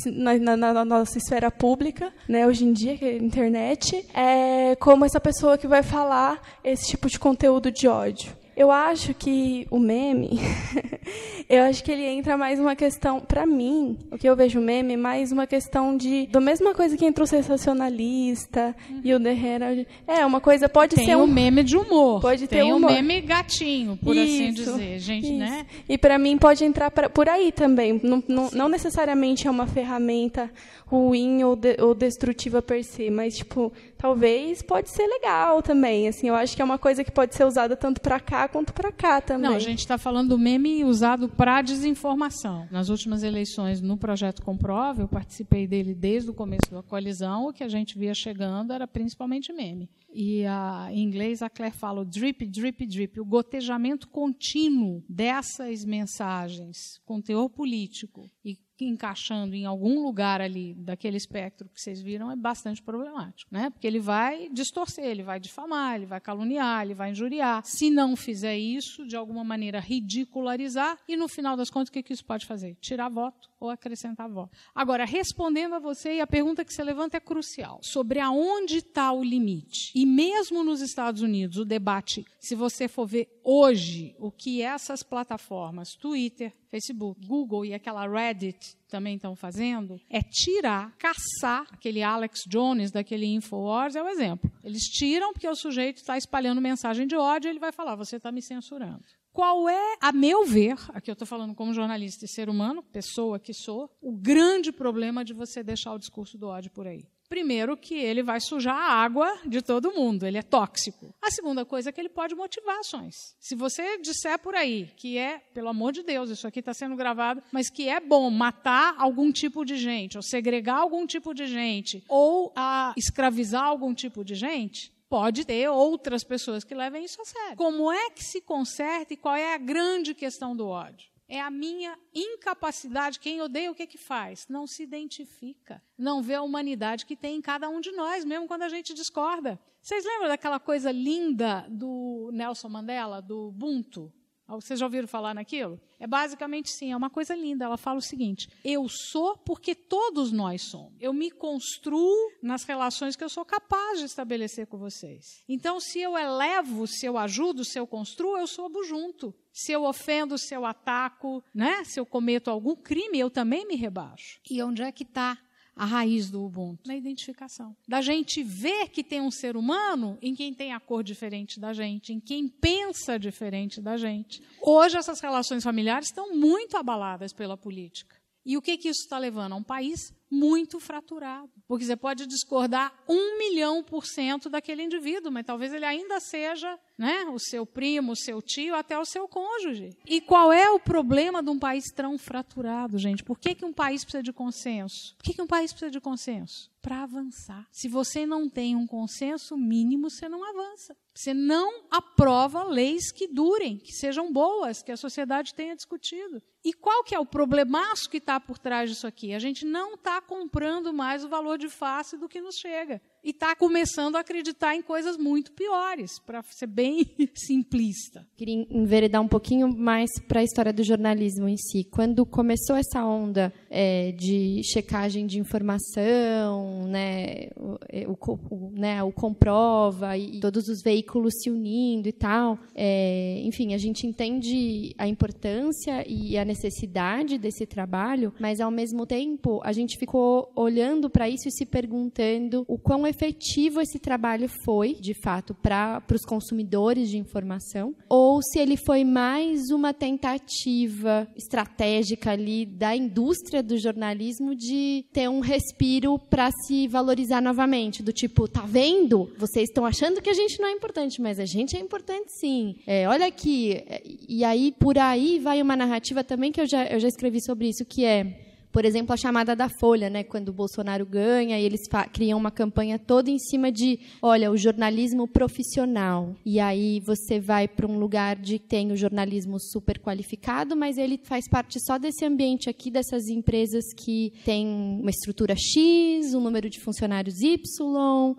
na, na, na, nossa esfera pública, né, hoje em dia, que é a internet, é como essa pessoa que vai falar esse tipo de conteúdo de ódio. Eu acho que o meme, [laughs] [laughs] eu acho que ele entra mais uma questão, para mim, o que eu vejo meme, mais uma questão de, da mesma coisa que entra o sensacionalista uhum. e o The Herald. É, uma coisa pode Tem ser um... meme de humor. Pode ter um humor. meme gatinho, por assim isso, assim dizer. Gente, isso. né? E para mim pode entrar pra, por aí também. Não, não, não, necessariamente é uma ferramenta ruim ou, de, ou destrutiva per se, mas, tipo, talvez pode ser legal também. Assim, eu acho que é uma coisa que pode ser usada tanto para cá quanto para cá também. Não, a gente está falando do meme usado para desinformação. Nas últimas eleições, no projeto Comprova, eu participei dele desde o começo da coalizão. O que a gente via chegando era principalmente meme. E a, em inglês a Claire fala o drip, drip, drip, o gotejamento contínuo dessas mensagens com teor político e encaixando em algum lugar ali daquele espectro que vocês viram é bastante problemático, né? Porque ele vai distorcer, ele vai difamar, ele vai caluniar, ele vai injuriar. Se não fizer isso, de alguma maneira ridicularizar e no final das contas o que, que isso pode fazer? Tirar voto ou acrescentar voto. Agora, respondendo a você, e a pergunta que você levanta é crucial, sobre aonde está o limite. E mesmo nos Estados Unidos, o debate, se você for ver hoje o que essas plataformas, Twitter, Facebook, Google e aquela Reddit também estão fazendo, é tirar, caçar aquele Alex Jones daquele Infowars, é o exemplo. Eles tiram porque o sujeito está espalhando mensagem de ódio e ele vai falar, você está me censurando. Qual é, a meu ver, aqui eu estou falando como jornalista e ser humano, pessoa que sou, o grande problema de você deixar o discurso do ódio por aí? Primeiro, que ele vai sujar a água de todo mundo, ele é tóxico. A segunda coisa é que ele pode motivar ações. Se você disser por aí que é, pelo amor de Deus, isso aqui está sendo gravado, mas que é bom matar algum tipo de gente, ou segregar algum tipo de gente, ou a escravizar algum tipo de gente, pode ter outras pessoas que levem isso a sério. Como é que se conserta e qual é a grande questão do ódio? é a minha incapacidade. Quem odeia, o que, que faz? Não se identifica. Não vê a humanidade que tem em cada um de nós, mesmo quando a gente discorda. Vocês lembram daquela coisa linda do Nelson Mandela, do Ubuntu? Vocês já ouviram falar naquilo? É basicamente sim, é uma coisa linda. Ela fala o seguinte: eu sou porque todos nós somos. Eu me construo nas relações que eu sou capaz de estabelecer com vocês. Então, se eu elevo, se eu ajudo, se eu construo, eu sobo junto. Se eu ofendo, se eu ataco, né? se eu cometo algum crime, eu também me rebaixo. E onde é que está a raiz do Ubuntu? Na identificação. Da gente ver que tem um ser humano em quem tem a cor diferente da gente, em quem pensa diferente da gente. Hoje, essas relações familiares estão muito abaladas pela política. E o que, que isso está levando? A um país muito fraturado. Porque você pode discordar um milhão por cento daquele indivíduo, mas talvez ele ainda seja né, o seu primo, o seu tio, até o seu cônjuge. E qual é o problema de um país tão fraturado, gente? Por que, que um país precisa de consenso? Por que, que um país precisa de consenso? Para avançar. Se você não tem um consenso mínimo, você não avança. Você não aprova leis que durem, que sejam boas, que a sociedade tenha discutido. E qual que é o problemaço que está por trás disso aqui? A gente não está comprando mais o valor de face do que nos chega e está começando a acreditar em coisas muito piores, para ser bem [laughs] simplista. Queria enveredar um pouquinho mais para a história do jornalismo em si. Quando começou essa onda é, de checagem de informação, né, o, é, o, né, o comprova e todos os veículos se unindo e tal, é, enfim, a gente entende a importância e a necessidade desse trabalho, mas ao mesmo tempo a gente ficou olhando para isso e se perguntando o quão efetivo esse trabalho foi, de fato, para os consumidores de informação, ou se ele foi mais uma tentativa estratégica ali da indústria do jornalismo de ter um respiro para se valorizar novamente, do tipo, tá vendo? Vocês estão achando que a gente não é importante, mas a gente é importante sim. É, olha aqui. E aí, por aí vai uma narrativa também que eu já, eu já escrevi sobre isso, que é por exemplo, a chamada da Folha, né, quando o Bolsonaro ganha, e eles criam uma campanha toda em cima de, olha, o jornalismo profissional. E aí você vai para um lugar de tem o jornalismo super qualificado, mas ele faz parte só desse ambiente aqui dessas empresas que tem uma estrutura X, um número de funcionários Y,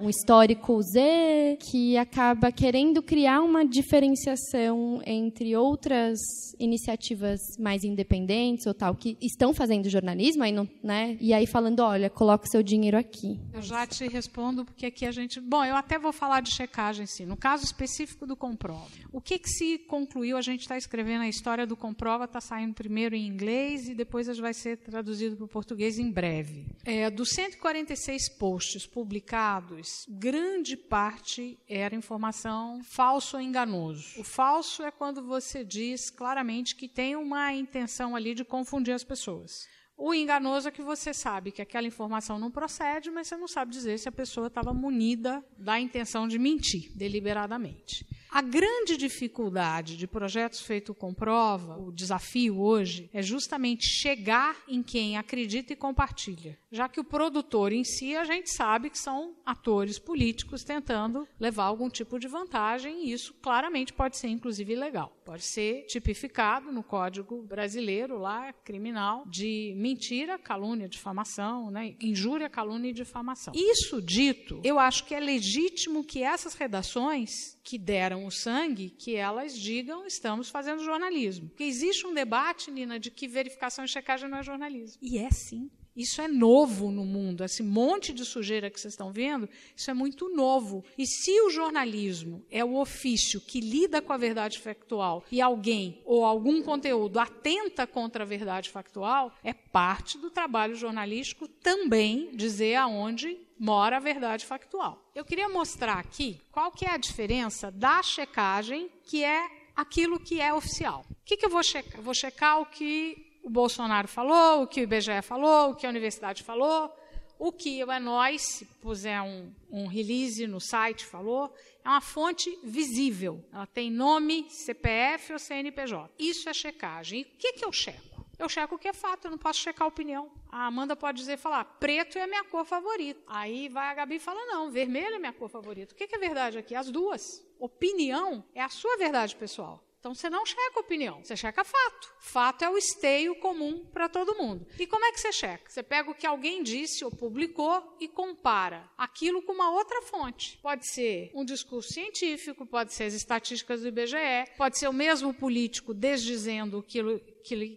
um histórico Z, que acaba querendo criar uma diferenciação entre outras iniciativas mais independentes ou tal que estão fazendo jornalismo aí não, né? E aí falando, olha, coloca o seu dinheiro aqui. Eu já te respondo, porque aqui a gente. Bom, eu até vou falar de checagem, sim. No caso específico do Comprova. O que, que se concluiu? A gente está escrevendo a história do Comprova, está saindo primeiro em inglês e depois vai ser traduzido para o português em breve. É, dos 146 posts publicados, grande parte era informação falso ou enganoso. O falso é quando você diz claramente que tem uma intenção ali de confundir as pessoas. O enganoso é que você sabe que aquela informação não procede, mas você não sabe dizer se a pessoa estava munida da intenção de mentir deliberadamente. A grande dificuldade de projetos feitos com prova, o desafio hoje, é justamente chegar em quem acredita e compartilha. Já que o produtor em si, a gente sabe que são atores políticos tentando levar algum tipo de vantagem, e isso claramente pode ser, inclusive, ilegal. Pode ser tipificado no Código Brasileiro, lá, criminal, de mentira, calúnia, difamação, né? injúria, calúnia e difamação. Isso dito, eu acho que é legítimo que essas redações que deram o sangue, que elas digam estamos fazendo jornalismo. Porque existe um debate, Nina, de que verificação e checagem não é jornalismo. E é sim. Isso é novo no mundo. Esse monte de sujeira que vocês estão vendo, isso é muito novo. E se o jornalismo é o ofício que lida com a verdade factual e alguém ou algum conteúdo atenta contra a verdade factual, é parte do trabalho jornalístico também dizer aonde mora a verdade factual. Eu queria mostrar aqui qual que é a diferença da checagem, que é aquilo que é oficial. O que, que eu vou checar? Vou checar o que o Bolsonaro falou, o que o IBGE falou, o que a universidade falou, o que o É Nós, se puser um, um release no site, falou, é uma fonte visível. Ela tem nome, CPF ou CNPJ. Isso é checagem. E o que, que eu checo? Eu checo o que é fato, eu não posso checar a opinião. A Amanda pode dizer, falar, preto é a minha cor favorita. Aí vai a Gabi e fala, não, vermelho é minha cor favorita. O que, que é verdade aqui? As duas. Opinião é a sua verdade pessoal. Então você não checa opinião, você checa fato. Fato é o esteio comum para todo mundo. E como é que você checa? Você pega o que alguém disse ou publicou e compara aquilo com uma outra fonte. Pode ser um discurso científico, pode ser as estatísticas do IBGE, pode ser o mesmo político desdizendo aquilo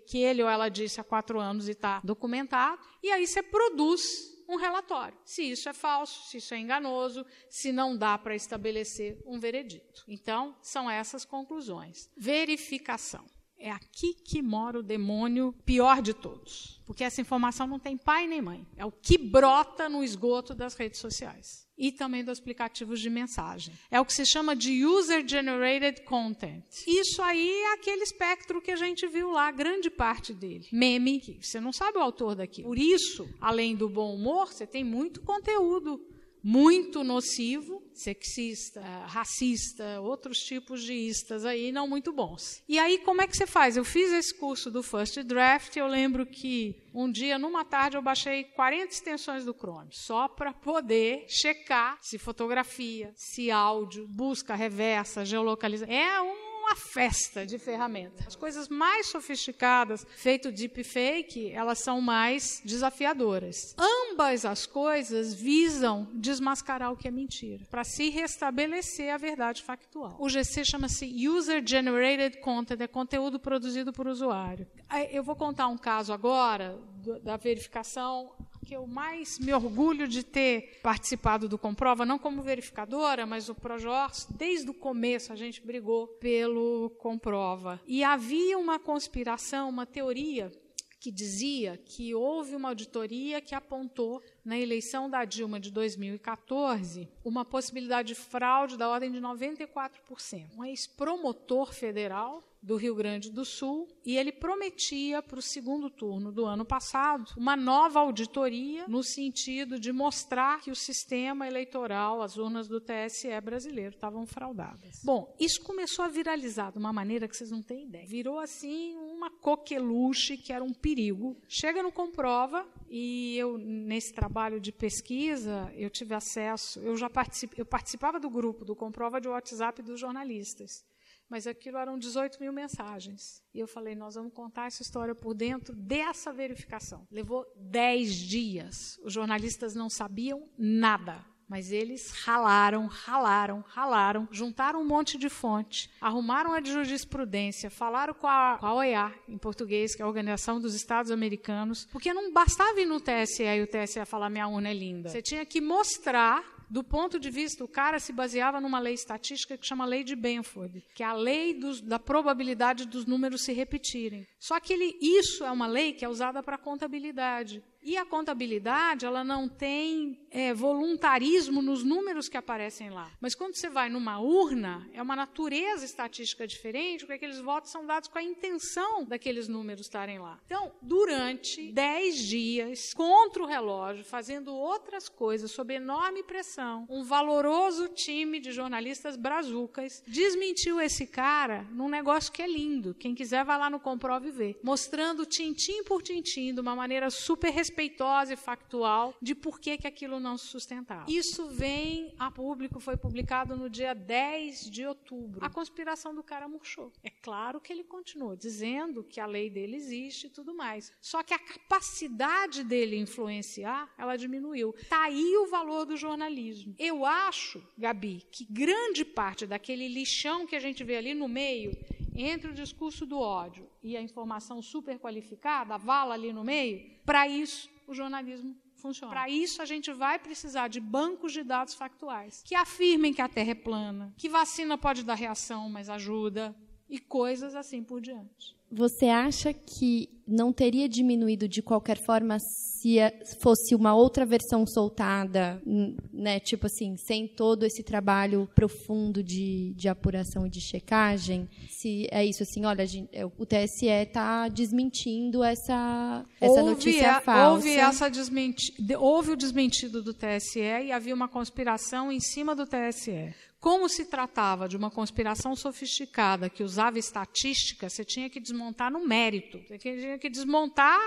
que ele ou ela disse há quatro anos e está documentado. E aí você produz um relatório. Se isso é falso, se isso é enganoso, se não dá para estabelecer um veredito. Então, são essas conclusões. Verificação. É aqui que mora o demônio pior de todos. Porque essa informação não tem pai nem mãe. É o que brota no esgoto das redes sociais e também dos aplicativos de mensagem. É o que se chama de User Generated Content. Isso aí é aquele espectro que a gente viu lá, grande parte dele. Meme, que você não sabe o autor daqui. Por isso, além do bom humor, você tem muito conteúdo muito nocivo, sexista, racista, outros tipos de istas aí não muito bons. E aí como é que você faz? Eu fiz esse curso do First Draft, eu lembro que um dia, numa tarde, eu baixei 40 extensões do Chrome, só para poder checar se fotografia, se áudio, busca reversa, geolocalização. É um uma festa de ferramentas. As coisas mais sofisticadas, feito deepfake, elas são mais desafiadoras. Ambas as coisas visam desmascarar o que é mentira, para se restabelecer a verdade factual. O GC chama-se User Generated Content, é conteúdo produzido por usuário. Eu vou contar um caso agora da verificação que eu mais me orgulho de ter participado do Comprova, não como verificadora, mas o Projors, desde o começo a gente brigou pelo Comprova. E havia uma conspiração, uma teoria que dizia que houve uma auditoria que apontou na eleição da Dilma de 2014 uma possibilidade de fraude da ordem de 94%. Um ex-promotor federal do Rio Grande do Sul e ele prometia para o segundo turno do ano passado uma nova auditoria no sentido de mostrar que o sistema eleitoral, as urnas do TSE brasileiro estavam fraudadas. Bom, isso começou a viralizar de uma maneira que vocês não têm ideia. Virou assim uma coqueluche que era um perigo. Chega no Comprova e eu nesse trabalho de pesquisa eu tive acesso, eu já particip, eu participava do grupo do Comprova de WhatsApp dos jornalistas mas aquilo eram 18 mil mensagens. E eu falei, nós vamos contar essa história por dentro dessa verificação. Levou 10 dias. Os jornalistas não sabiam nada. Mas eles ralaram, ralaram, ralaram, juntaram um monte de fonte, arrumaram a jurisprudência, falaram com a, com a OEA, em português, que é a Organização dos Estados Americanos, porque não bastava ir no TSE e o TSE falar minha urna é linda. Você tinha que mostrar do ponto de vista, o cara se baseava numa lei estatística que chama Lei de Benford, que é a lei dos, da probabilidade dos números se repetirem. Só que ele, isso é uma lei que é usada para contabilidade. E a contabilidade, ela não tem é, voluntarismo nos números que aparecem lá. Mas quando você vai numa urna, é uma natureza estatística diferente, porque aqueles votos são dados com a intenção daqueles números estarem lá. Então, durante dez dias, contra o relógio, fazendo outras coisas, sob enorme pressão, um valoroso time de jornalistas brazucas desmentiu esse cara num negócio que é lindo. Quem quiser vai lá no Comprove ver. Mostrando tintim por tintim, de uma maneira super respeitosa, respeitosa e factual de por que, que aquilo não se sustentava. Isso vem a público, foi publicado no dia 10 de outubro. A conspiração do cara murchou. É claro que ele continuou dizendo que a lei dele existe e tudo mais. Só que a capacidade dele influenciar, ela diminuiu. Está aí o valor do jornalismo. Eu acho, Gabi, que grande parte daquele lixão que a gente vê ali no meio entre o discurso do ódio e a informação super qualificada, a vala ali no meio, para isso o jornalismo funciona. Para isso, a gente vai precisar de bancos de dados factuais que afirmem que a Terra é plana, que vacina pode dar reação, mas ajuda, e coisas assim por diante. Você acha que não teria diminuído de qualquer forma se fosse uma outra versão soltada, né? Tipo assim, sem todo esse trabalho profundo de, de apuração e de checagem? Se é isso assim, olha, gente, é, o TSE está desmentindo essa, essa houve notícia a, falsa. Houve, essa desmenti, houve o desmentido do TSE e havia uma conspiração em cima do TSE. Como se tratava de uma conspiração sofisticada que usava estatística, você tinha que desmontar no mérito, você tinha que desmontar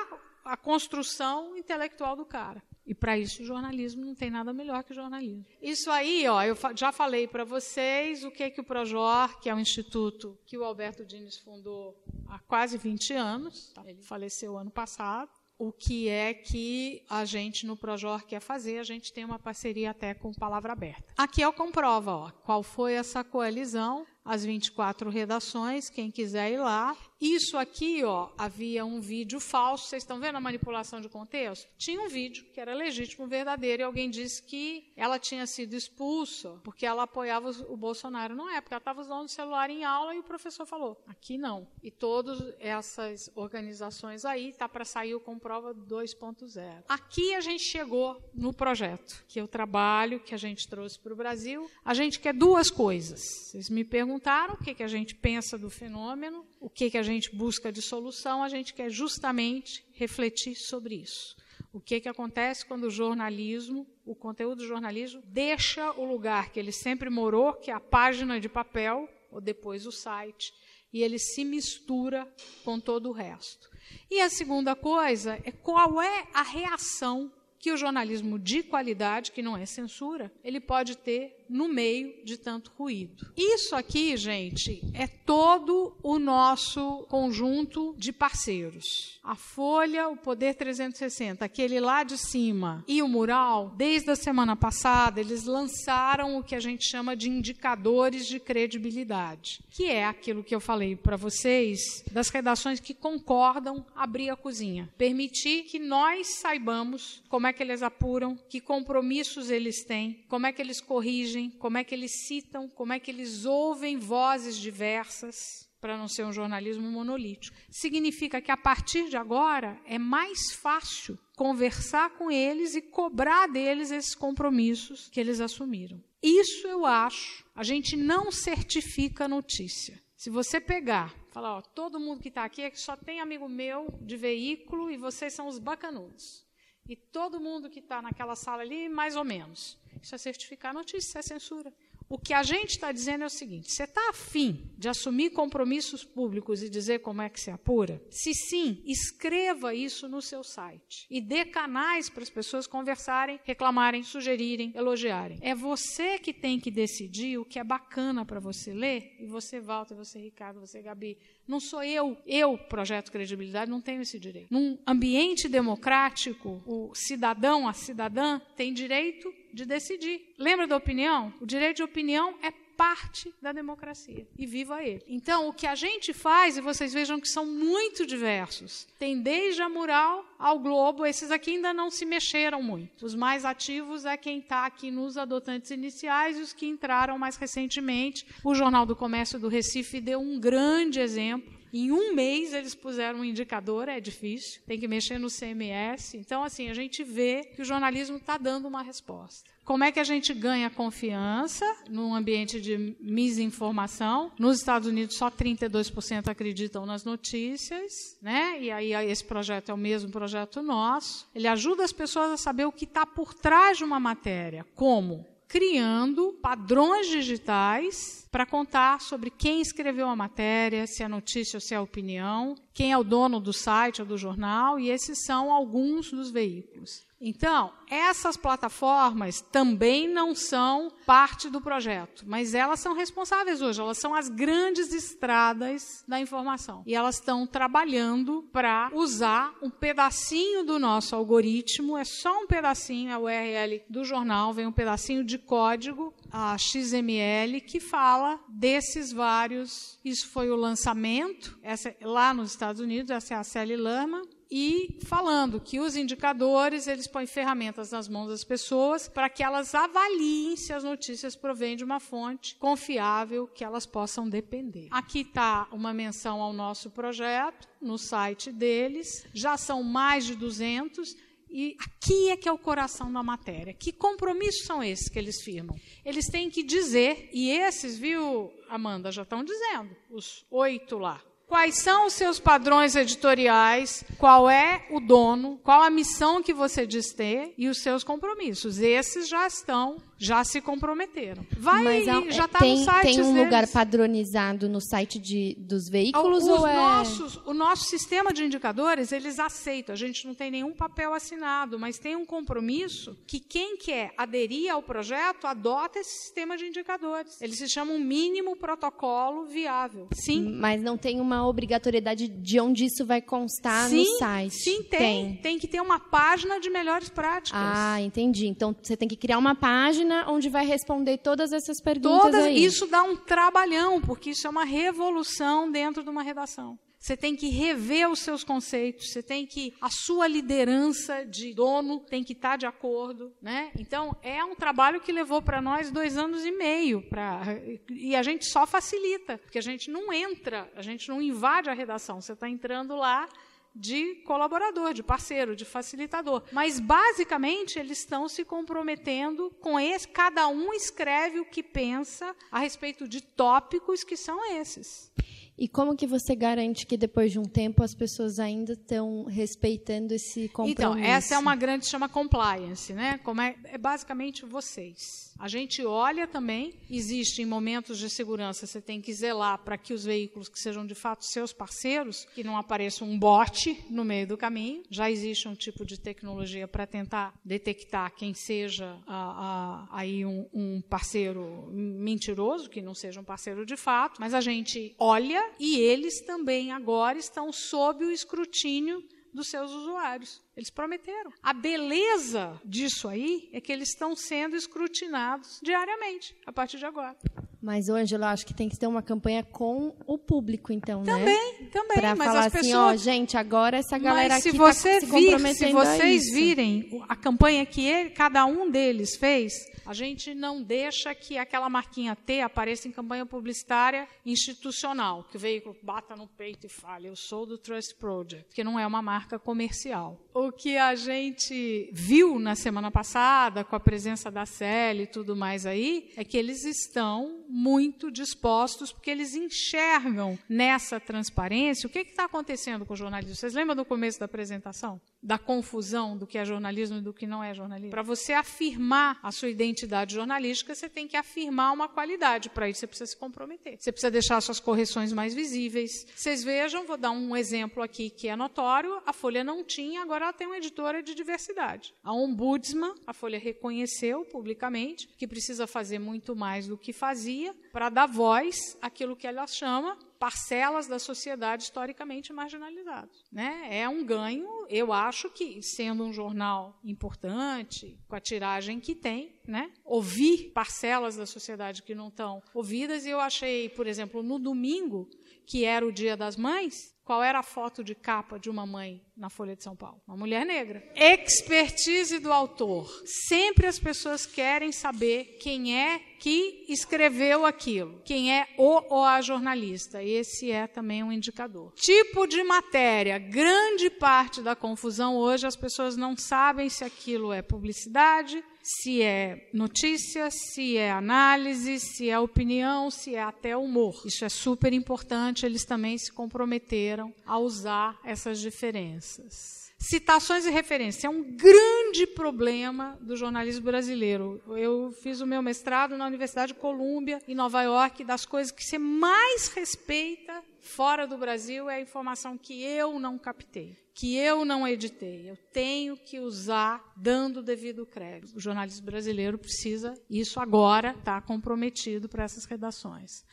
a construção intelectual do cara. E para isso o jornalismo não tem nada melhor que o jornalismo. Isso aí, ó, eu já falei para vocês o que é que o Projor, que é um instituto que o Alberto Dines fundou há quase 20 anos, tá? ele faleceu ano passado o que é que a gente no Projor quer fazer. A gente tem uma parceria até com Palavra Aberta. Aqui é o comprova ó, qual foi essa coalizão as 24 redações, quem quiser ir lá. Isso aqui, ó, havia um vídeo falso, vocês estão vendo a manipulação de contexto? Tinha um vídeo que era legítimo, verdadeiro, e alguém disse que ela tinha sido expulsa porque ela apoiava o Bolsonaro. Não é, porque ela estava usando o celular em aula e o professor falou, aqui não. E todas essas organizações aí, tá para sair o Comprova 2.0. Aqui a gente chegou no projeto, que eu trabalho, que a gente trouxe para o Brasil. A gente quer duas coisas. Vocês me perguntam perguntaram o que, que a gente pensa do fenômeno, o que, que a gente busca de solução, a gente quer justamente refletir sobre isso. O que, que acontece quando o jornalismo, o conteúdo do jornalismo, deixa o lugar que ele sempre morou, que é a página de papel, ou depois o site, e ele se mistura com todo o resto. E a segunda coisa é qual é a reação que o jornalismo de qualidade, que não é censura, ele pode ter no meio de tanto ruído. Isso aqui, gente, é todo o nosso conjunto de parceiros. A Folha, o Poder 360, aquele lá de cima, e o Mural, desde a semana passada, eles lançaram o que a gente chama de indicadores de credibilidade, que é aquilo que eu falei para vocês das redações que concordam abrir a cozinha, permitir que nós saibamos como é que eles apuram, que compromissos eles têm, como é que eles corrigem como é que eles citam, como é que eles ouvem vozes diversas, para não ser um jornalismo monolítico. Significa que a partir de agora é mais fácil conversar com eles e cobrar deles esses compromissos que eles assumiram. Isso eu acho, a gente não certifica a notícia. Se você pegar, falar, ó, todo mundo que está aqui é que só tem amigo meu de veículo e vocês são os bacanudos. E todo mundo que está naquela sala ali, mais ou menos. Isso é certificar a notícia, isso é censura. O que a gente está dizendo é o seguinte: você está afim de assumir compromissos públicos e dizer como é que se apura? Se sim, escreva isso no seu site e dê canais para as pessoas conversarem, reclamarem, sugerirem, elogiarem. É você que tem que decidir o que é bacana para você ler e você, Walter, você, Ricardo, você, Gabi. Não sou eu, eu, projeto credibilidade, não tenho esse direito. Num ambiente democrático, o cidadão, a cidadã, tem direito de decidir. Lembra da opinião? O direito de opinião é parte da democracia e viva ele. Então, o que a gente faz, e vocês vejam que são muito diversos, tem desde a mural ao globo, esses aqui ainda não se mexeram muito. Os mais ativos é quem está aqui nos adotantes iniciais e os que entraram mais recentemente. O Jornal do Comércio do Recife deu um grande exemplo em um mês eles puseram um indicador, é difícil, tem que mexer no CMS. Então, assim, a gente vê que o jornalismo está dando uma resposta. Como é que a gente ganha confiança num ambiente de misinformação? Nos Estados Unidos, só 32% acreditam nas notícias, né? E aí esse projeto é o mesmo projeto nosso. Ele ajuda as pessoas a saber o que está por trás de uma matéria. Como? criando padrões digitais para contar sobre quem escreveu a matéria, se é notícia ou se é opinião, quem é o dono do site ou do jornal, e esses são alguns dos veículos. Então, essas plataformas também não são parte do projeto, mas elas são responsáveis hoje, elas são as grandes estradas da informação. E elas estão trabalhando para usar um pedacinho do nosso algoritmo, é só um pedacinho, a URL do jornal, vem um pedacinho de código, a XML, que fala desses vários. Isso foi o lançamento, essa, lá nos Estados Unidos, essa é a Sally Lama, e falando que os indicadores eles põem ferramentas nas mãos das pessoas para que elas avaliem se as notícias provêm de uma fonte confiável que elas possam depender. Aqui está uma menção ao nosso projeto no site deles, já são mais de 200 e aqui é que é o coração da matéria. Que compromissos são esses que eles firmam? Eles têm que dizer, e esses, viu, Amanda, já estão dizendo, os oito lá. Quais são os seus padrões editoriais? Qual é o dono? Qual a missão que você diz ter? E os seus compromissos. Esses já estão já se comprometeram. Vai, Mas, já está no site Tem um deles. lugar padronizado no site de, dos veículos Os ou é... nossos, o nosso sistema de indicadores eles aceitam. A gente não tem nenhum papel assinado, mas tem um compromisso que quem quer aderir ao projeto adota esse sistema de indicadores. Eles se chamam mínimo protocolo viável. Sim. Mas não tem uma obrigatoriedade de onde isso vai constar sim, no site. Sim, tem. tem. Tem que ter uma página de melhores práticas. Ah, entendi. Então você tem que criar uma página onde vai responder todas essas perguntas todas, aí. Isso dá um trabalhão, porque isso é uma revolução dentro de uma redação. Você tem que rever os seus conceitos, você tem que a sua liderança de dono tem que estar de acordo, né? Então é um trabalho que levou para nós dois anos e meio para e a gente só facilita, porque a gente não entra, a gente não invade a redação. Você está entrando lá de colaborador, de parceiro, de facilitador. Mas basicamente eles estão se comprometendo com esse, cada um escreve o que pensa a respeito de tópicos que são esses. E como que você garante que depois de um tempo as pessoas ainda estão respeitando esse compromisso? Então, essa é uma grande chama compliance, né? Como é, é basicamente vocês. A gente olha também, existe em momentos de segurança, você tem que zelar para que os veículos que sejam de fato seus parceiros, que não apareça um bot no meio do caminho. Já existe um tipo de tecnologia para tentar detectar quem seja a, a, aí um, um parceiro mentiroso, que não seja um parceiro de fato, mas a gente olha e eles também agora estão sob o escrutínio dos seus usuários. Eles prometeram. A beleza disso aí é que eles estão sendo escrutinados diariamente, a partir de agora. Mas, Ângela, acho que tem que ter uma campanha com o público, então, também, né? Também, também. Para falar assim, pessoas... ó, gente, agora essa galera Mas se aqui você tá se vir, comprometendo se vocês virem a campanha que ele, cada um deles fez, a gente não deixa que aquela marquinha T apareça em campanha publicitária institucional, que o veículo bata no peito e fale, eu sou do Trust Project, que não é uma marca comercial. O que a gente viu na semana passada, com a presença da Célia e tudo mais aí, é que eles estão muito dispostos, porque eles enxergam nessa transparência o que está acontecendo com o jornalismo. Vocês lembram do começo da apresentação? Da confusão do que é jornalismo e do que não é jornalismo? Para você afirmar a sua identidade jornalística, você tem que afirmar uma qualidade. Para isso, você precisa se comprometer. Você precisa deixar suas correções mais visíveis. Vocês vejam, vou dar um exemplo aqui que é notório: a Folha não tinha, agora ela tem uma editora de diversidade. A Ombudsman, a Folha reconheceu publicamente que precisa fazer muito mais do que fazia para dar voz àquilo que ela chama parcelas da sociedade historicamente marginalizadas. Né? É um ganho, eu acho que, sendo um jornal importante, com a tiragem que tem, né? ouvir parcelas da sociedade que não estão ouvidas, e eu achei, por exemplo, no domingo, que era o Dia das Mães, qual era a foto de capa de uma mãe na Folha de São Paulo? Uma mulher negra. Expertise do autor. Sempre as pessoas querem saber quem é que escreveu aquilo, quem é o ou a jornalista. Esse é também um indicador. Tipo de matéria. Grande parte da confusão hoje as pessoas não sabem se aquilo é publicidade, se é notícia, se é análise, se é opinião, se é até humor. Isso é super importante, eles também se comprometeram a usar essas diferenças. Citações e referências é um grande problema do jornalismo brasileiro. Eu fiz o meu mestrado na Universidade de Colômbia, em Nova York, das coisas que você mais respeita fora do Brasil é a informação que eu não captei, que eu não editei. Eu tenho que usar dando devido crédito. O jornalismo brasileiro precisa, isso agora está comprometido para essas redações.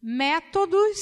Métodos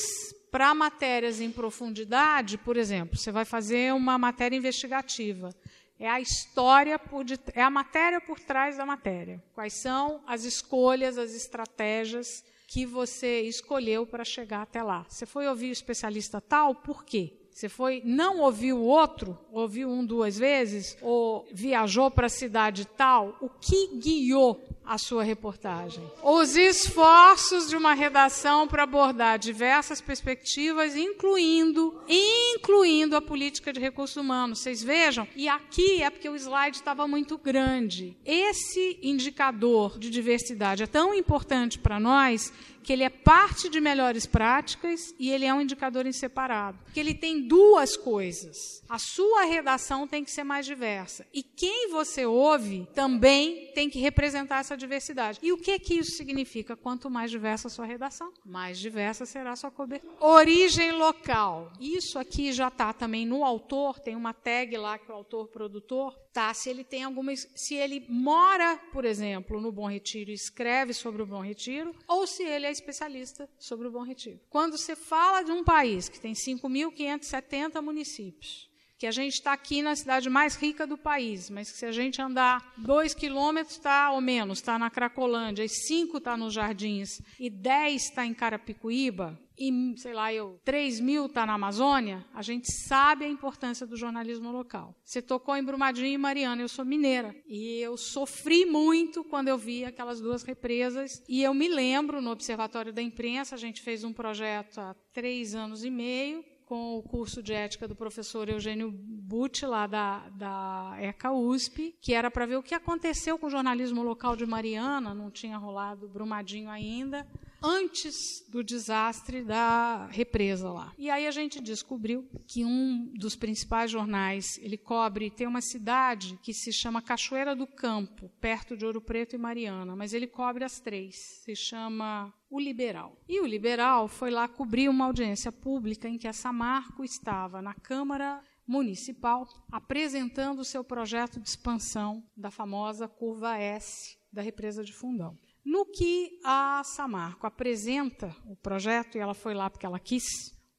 para matérias em profundidade, por exemplo, você vai fazer uma matéria investigativa. É a história por é a matéria por trás da matéria. Quais são as escolhas, as estratégias que você escolheu para chegar até lá? Você foi ouvir o especialista tal, por quê? Você foi, não ouviu o outro, ouviu um duas vezes, ou viajou para a cidade tal, o que guiou a sua reportagem? Os esforços de uma redação para abordar diversas perspectivas, incluindo, incluindo a política de recursos humanos. Vocês vejam? E aqui é porque o slide estava muito grande. Esse indicador de diversidade é tão importante para nós que ele é parte de melhores práticas e ele é um indicador em separado. Que ele tem duas coisas. A sua redação tem que ser mais diversa e quem você ouve também tem que representar essa diversidade. E o que que isso significa? Quanto mais diversa a sua redação, mais diversa será a sua cobertura. Origem local. Isso aqui já está também no autor, tem uma tag lá que o autor produtor tá, se ele tem alguma se ele mora, por exemplo, no Bom Retiro e escreve sobre o Bom Retiro, ou se ele é especialista sobre o Bom Retiro. Quando você fala de um país que tem 5.570 municípios, que a gente está aqui na cidade mais rica do país, mas que se a gente andar dois quilômetros está ou menos, está na Cracolândia, e cinco está nos Jardins, e dez está em Carapicuíba, e, sei lá, eu, 3 mil está na Amazônia, a gente sabe a importância do jornalismo local. Você tocou em Brumadinho e Mariana, eu sou mineira. E eu sofri muito quando eu vi aquelas duas represas. E eu me lembro, no Observatório da Imprensa, a gente fez um projeto há três anos e meio, com o curso de ética do professor Eugênio Butti, lá da, da ECA USP, que era para ver o que aconteceu com o jornalismo local de Mariana, não tinha rolado Brumadinho ainda, antes do desastre da represa lá. E aí a gente descobriu que um dos principais jornais, ele cobre, tem uma cidade que se chama Cachoeira do Campo, perto de Ouro Preto e Mariana, mas ele cobre as três. Se chama o Liberal. E o Liberal foi lá cobrir uma audiência pública em que a Samarco estava na Câmara Municipal apresentando o seu projeto de expansão da famosa curva S da represa de Fundão. No que a Samarco apresenta o projeto, e ela foi lá porque ela quis,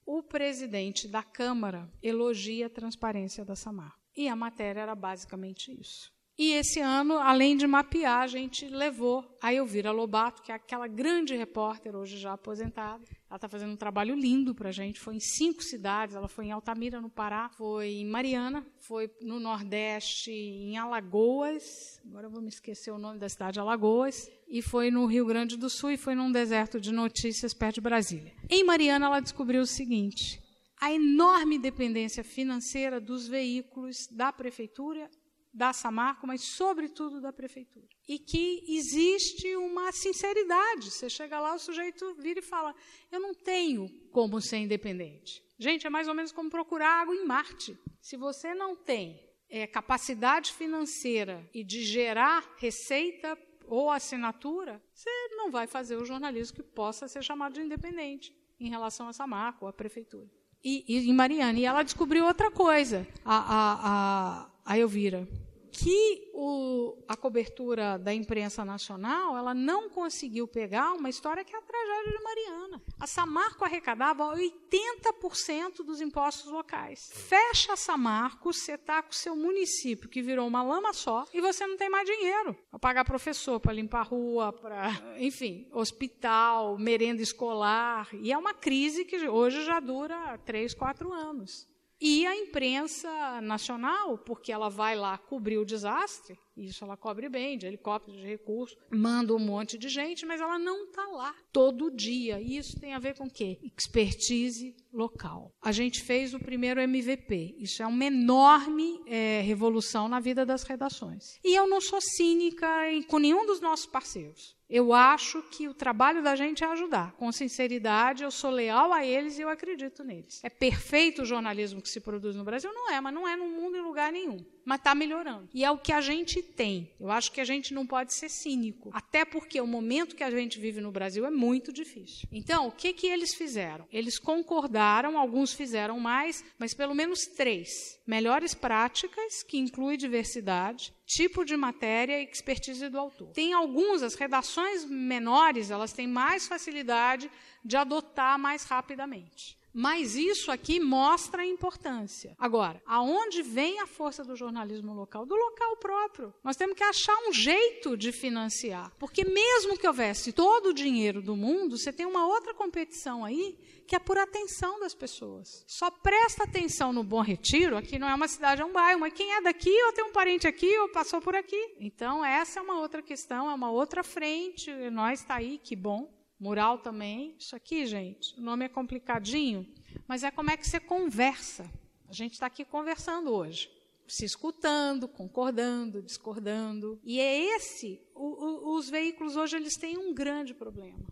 o presidente da Câmara elogia a transparência da Samarco. E a matéria era basicamente isso. E esse ano, além de mapear, a gente levou a Elvira Lobato, que é aquela grande repórter, hoje já aposentada. Ela está fazendo um trabalho lindo para a gente. Foi em cinco cidades. Ela foi em Altamira, no Pará, foi em Mariana, foi no Nordeste, em Alagoas. Agora eu vou me esquecer o nome da cidade, Alagoas. E foi no Rio Grande do Sul e foi num deserto de notícias perto de Brasília. Em Mariana, ela descobriu o seguinte: a enorme dependência financeira dos veículos da prefeitura da Samarco, mas sobretudo da prefeitura. E que existe uma sinceridade. Você chega lá, o sujeito vira e fala: Eu não tenho como ser independente. Gente, é mais ou menos como procurar água em Marte. Se você não tem é, capacidade financeira e de gerar receita ou assinatura, você não vai fazer o jornalismo que possa ser chamado de independente em relação a Samarco, à prefeitura. E, e Mariana. E ela descobriu outra coisa. A, a, a Elvira, que o, a cobertura da imprensa nacional ela não conseguiu pegar uma história que é a tragédia de Mariana. A Samarco arrecadava 80% dos impostos locais. Fecha a Samarco, você está com o seu município que virou uma lama só e você não tem mais dinheiro para pagar professor, para limpar rua, para, enfim, hospital, merenda escolar. E é uma crise que hoje já dura três, quatro anos. E a imprensa nacional, porque ela vai lá cobrir o desastre, isso ela cobre bem, de helicóptero, de recurso, manda um monte de gente, mas ela não está lá todo dia. E isso tem a ver com o quê? Expertise local. A gente fez o primeiro MVP. Isso é uma enorme é, revolução na vida das redações. E eu não sou cínica com nenhum dos nossos parceiros. Eu acho que o trabalho da gente é ajudar. Com sinceridade, eu sou leal a eles e eu acredito neles. É perfeito o jornalismo que se produz no Brasil? Não é, mas não é no mundo em lugar nenhum. Mas está melhorando. E é o que a gente tem. Eu acho que a gente não pode ser cínico, até porque o momento que a gente vive no Brasil é muito difícil. Então, o que, que eles fizeram? Eles concordaram, alguns fizeram mais, mas pelo menos três. Melhores práticas, que inclui diversidade, tipo de matéria e expertise do autor. Tem alguns, as redações menores, elas têm mais facilidade de adotar mais rapidamente. Mas isso aqui mostra a importância. Agora, aonde vem a força do jornalismo local? Do local próprio. Nós temos que achar um jeito de financiar. Porque mesmo que houvesse todo o dinheiro do mundo, você tem uma outra competição aí que é por atenção das pessoas. Só presta atenção no Bom Retiro, aqui não é uma cidade, é um bairro, mas quem é daqui ou tem um parente aqui ou passou por aqui. Então, essa é uma outra questão, é uma outra frente. Nós está aí, que bom. Mural também. Isso aqui, gente, o nome é complicadinho, mas é como é que você conversa. A gente está aqui conversando hoje, se escutando, concordando, discordando. E é esse, o, o, os veículos hoje eles têm um grande problema,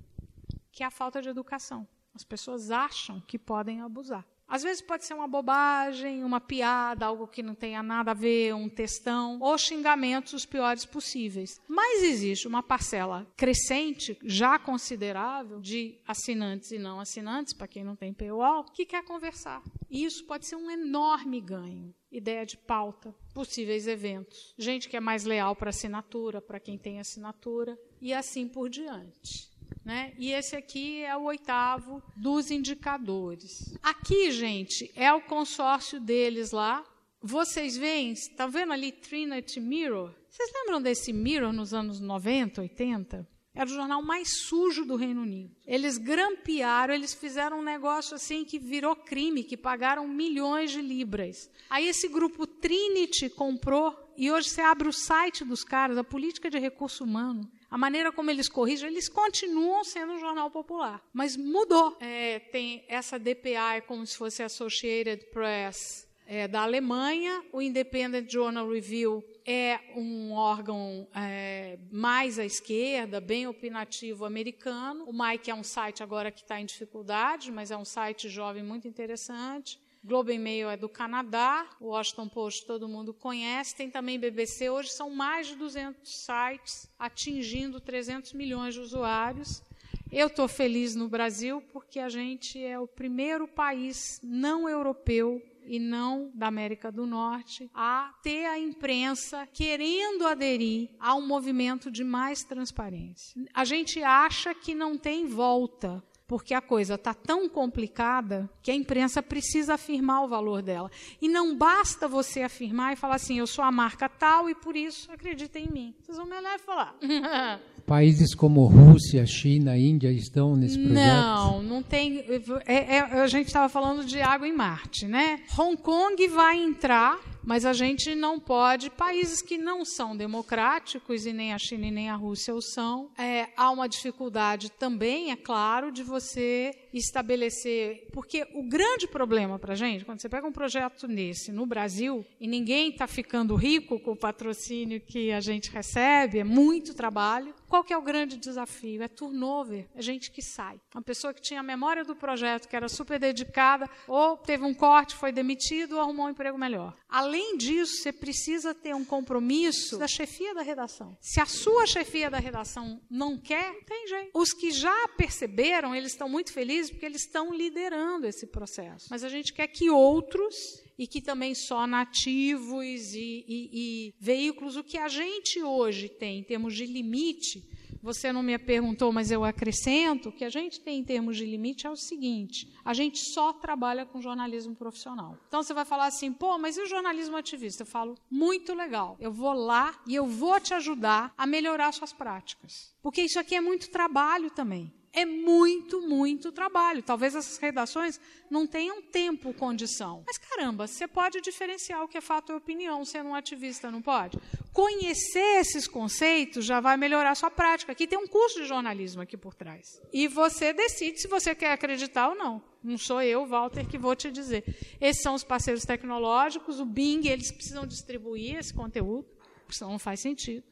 que é a falta de educação. As pessoas acham que podem abusar. Às vezes pode ser uma bobagem, uma piada, algo que não tenha nada a ver, um textão, ou xingamentos os piores possíveis. Mas existe uma parcela crescente, já considerável, de assinantes e não assinantes, para quem não tem paywall, que quer conversar. E isso pode ser um enorme ganho. Ideia de pauta, possíveis eventos, gente que é mais leal para assinatura, para quem tem assinatura, e assim por diante. Né? E esse aqui é o oitavo dos indicadores. Aqui, gente, é o consórcio deles lá. Vocês veem, está vendo ali Trinity Mirror? Vocês lembram desse Mirror nos anos 90, 80? Era o jornal mais sujo do Reino Unido. Eles grampearam, eles fizeram um negócio assim que virou crime, que pagaram milhões de libras. Aí esse grupo Trinity comprou e hoje você abre o site dos caras, a política de recurso humano a maneira como eles corrigem, eles continuam sendo um jornal popular, mas mudou. É, tem essa DPA é como se fosse Associated Press é, da Alemanha, o Independent Journal Review é um órgão é, mais à esquerda, bem opinativo americano. O Mike é um site agora que está em dificuldade, mas é um site jovem muito interessante. Globo e Mail é do Canadá, o Washington Post todo mundo conhece, tem também BBC. Hoje são mais de 200 sites atingindo 300 milhões de usuários. Eu estou feliz no Brasil porque a gente é o primeiro país não europeu e não da América do Norte a ter a imprensa querendo aderir a um movimento de mais transparência. A gente acha que não tem volta porque a coisa está tão complicada que a imprensa precisa afirmar o valor dela. E não basta você afirmar e falar assim, eu sou a marca tal e por isso acreditem em mim. Vocês vão me olhar e falar. [laughs] Países como Rússia, China, Índia estão nesse projeto? Não, não tem. É, é, a gente estava falando de água em Marte, né? Hong Kong vai entrar mas a gente não pode, países que não são democráticos, e nem a China e nem a Rússia o são, é, há uma dificuldade também, é claro, de você estabelecer. Porque o grande problema para a gente, quando você pega um projeto nesse no Brasil, e ninguém está ficando rico com o patrocínio que a gente recebe, é muito trabalho. Qual que é o grande desafio? É turnover, é gente que sai. Uma pessoa que tinha a memória do projeto, que era super dedicada, ou teve um corte, foi demitido, ou arrumou um emprego melhor. Além disso, você precisa ter um compromisso da chefia da redação. Se a sua chefia da redação não quer, tem jeito. Os que já perceberam, eles estão muito felizes porque eles estão liderando esse processo. Mas a gente quer que outros e que também só nativos e, e, e veículos, o que a gente hoje tem em termos de limite, você não me perguntou, mas eu acrescento, o que a gente tem em termos de limite é o seguinte: a gente só trabalha com jornalismo profissional. Então você vai falar assim, pô, mas e o jornalismo ativista? Eu falo, muito legal. Eu vou lá e eu vou te ajudar a melhorar suas práticas. Porque isso aqui é muito trabalho também é muito, muito trabalho. Talvez essas redações não tenham tempo, condição. Mas caramba, você pode diferenciar o que é fato e opinião sendo um ativista, não pode? Conhecer esses conceitos já vai melhorar a sua prática. Aqui tem um curso de jornalismo aqui por trás. E você decide se você quer acreditar ou não. Não sou eu, Walter, que vou te dizer. Esses são os parceiros tecnológicos, o Bing, eles precisam distribuir esse conteúdo, senão não faz sentido.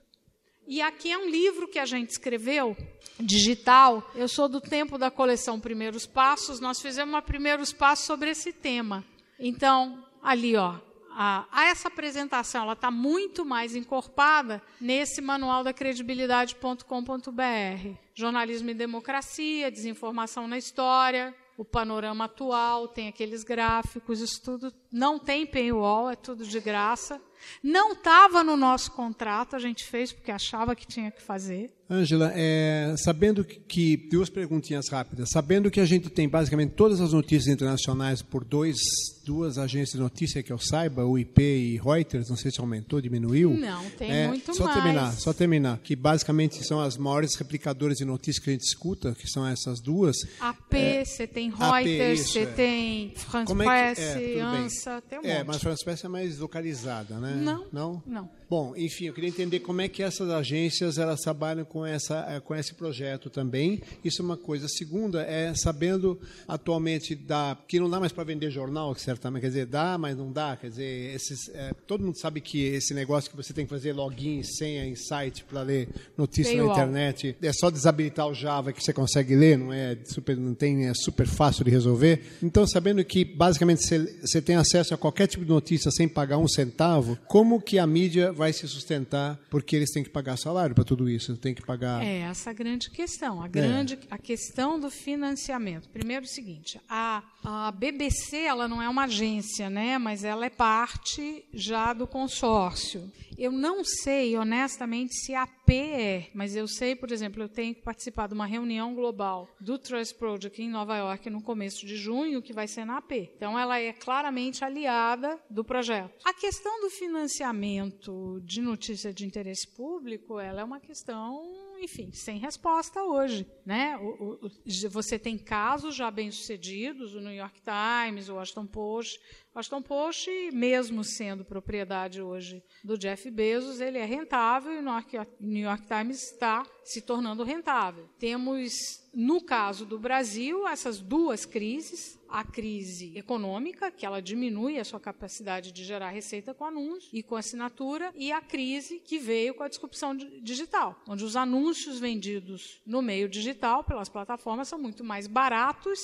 E aqui é um livro que a gente escreveu, digital. Eu sou do tempo da coleção Primeiros Passos. Nós fizemos uma Primeiros Passos sobre esse tema. Então, ali, ó, a, essa apresentação, ela está muito mais encorpada nesse manual da credibilidade.com.br. Jornalismo e democracia, desinformação na história, o panorama atual, tem aqueles gráficos, isso tudo não tem paywall, é tudo de graça. Não estava no nosso contrato, a gente fez porque achava que tinha que fazer. Ângela, é, sabendo que. Duas perguntinhas rápidas. Sabendo que a gente tem basicamente todas as notícias internacionais por dois, duas agências de notícia que eu saiba, o IP e Reuters, não sei se aumentou, diminuiu. Não, tem é, muito só mais. Terminar, só terminar. Que basicamente são as maiores replicadoras de notícias que a gente escuta, que são essas duas. AP, É, você tem AP, Reuters, isso, você é. tem France é Press, que- é. ANSA, tem um É, monte. mas a France Press é mais localizada, né? Não, Não? não. Bom, enfim, eu queria entender como é que essas agências elas trabalham com essa eh, com esse projeto também. Isso é uma coisa. A segunda é sabendo atualmente dá que não dá mais para vender jornal, certamente, quer dizer, dá, mas não dá, quer dizer, esses eh, todo mundo sabe que esse negócio que você tem que fazer login, senha em site para ler notícia na Paywall. internet, é só desabilitar o Java que você consegue ler, não é super não tem é super fácil de resolver. Então, sabendo que basicamente você você tem acesso a qualquer tipo de notícia sem pagar um centavo, como que a mídia vai se sustentar? Porque eles têm que pagar salário para tudo isso, tem que pagar. É essa a grande questão, a grande a questão do financiamento. Primeiro o seguinte, a, a BBC ela não é uma agência, né, mas ela é parte já do consórcio. Eu não sei, honestamente, se a AP é, mas eu sei, por exemplo, eu tenho que participar de uma reunião global do Trust Project em Nova York no começo de junho, que vai ser na AP. Então, ela é claramente aliada do projeto. A questão do financiamento de notícia de interesse público, ela é uma questão enfim, sem resposta hoje. Né? O, o, você tem casos já bem-sucedidos, o New York Times, o Washington Post. O Washington Post, mesmo sendo propriedade hoje do Jeff Bezos, ele é rentável e o New York Times está se tornando rentável. Temos, no caso do Brasil, essas duas crises. A crise econômica, que ela diminui a sua capacidade de gerar receita com anúncio e com assinatura, e a crise que veio com a disrupção digital, onde os anúncios vendidos no meio digital pelas plataformas são muito mais baratos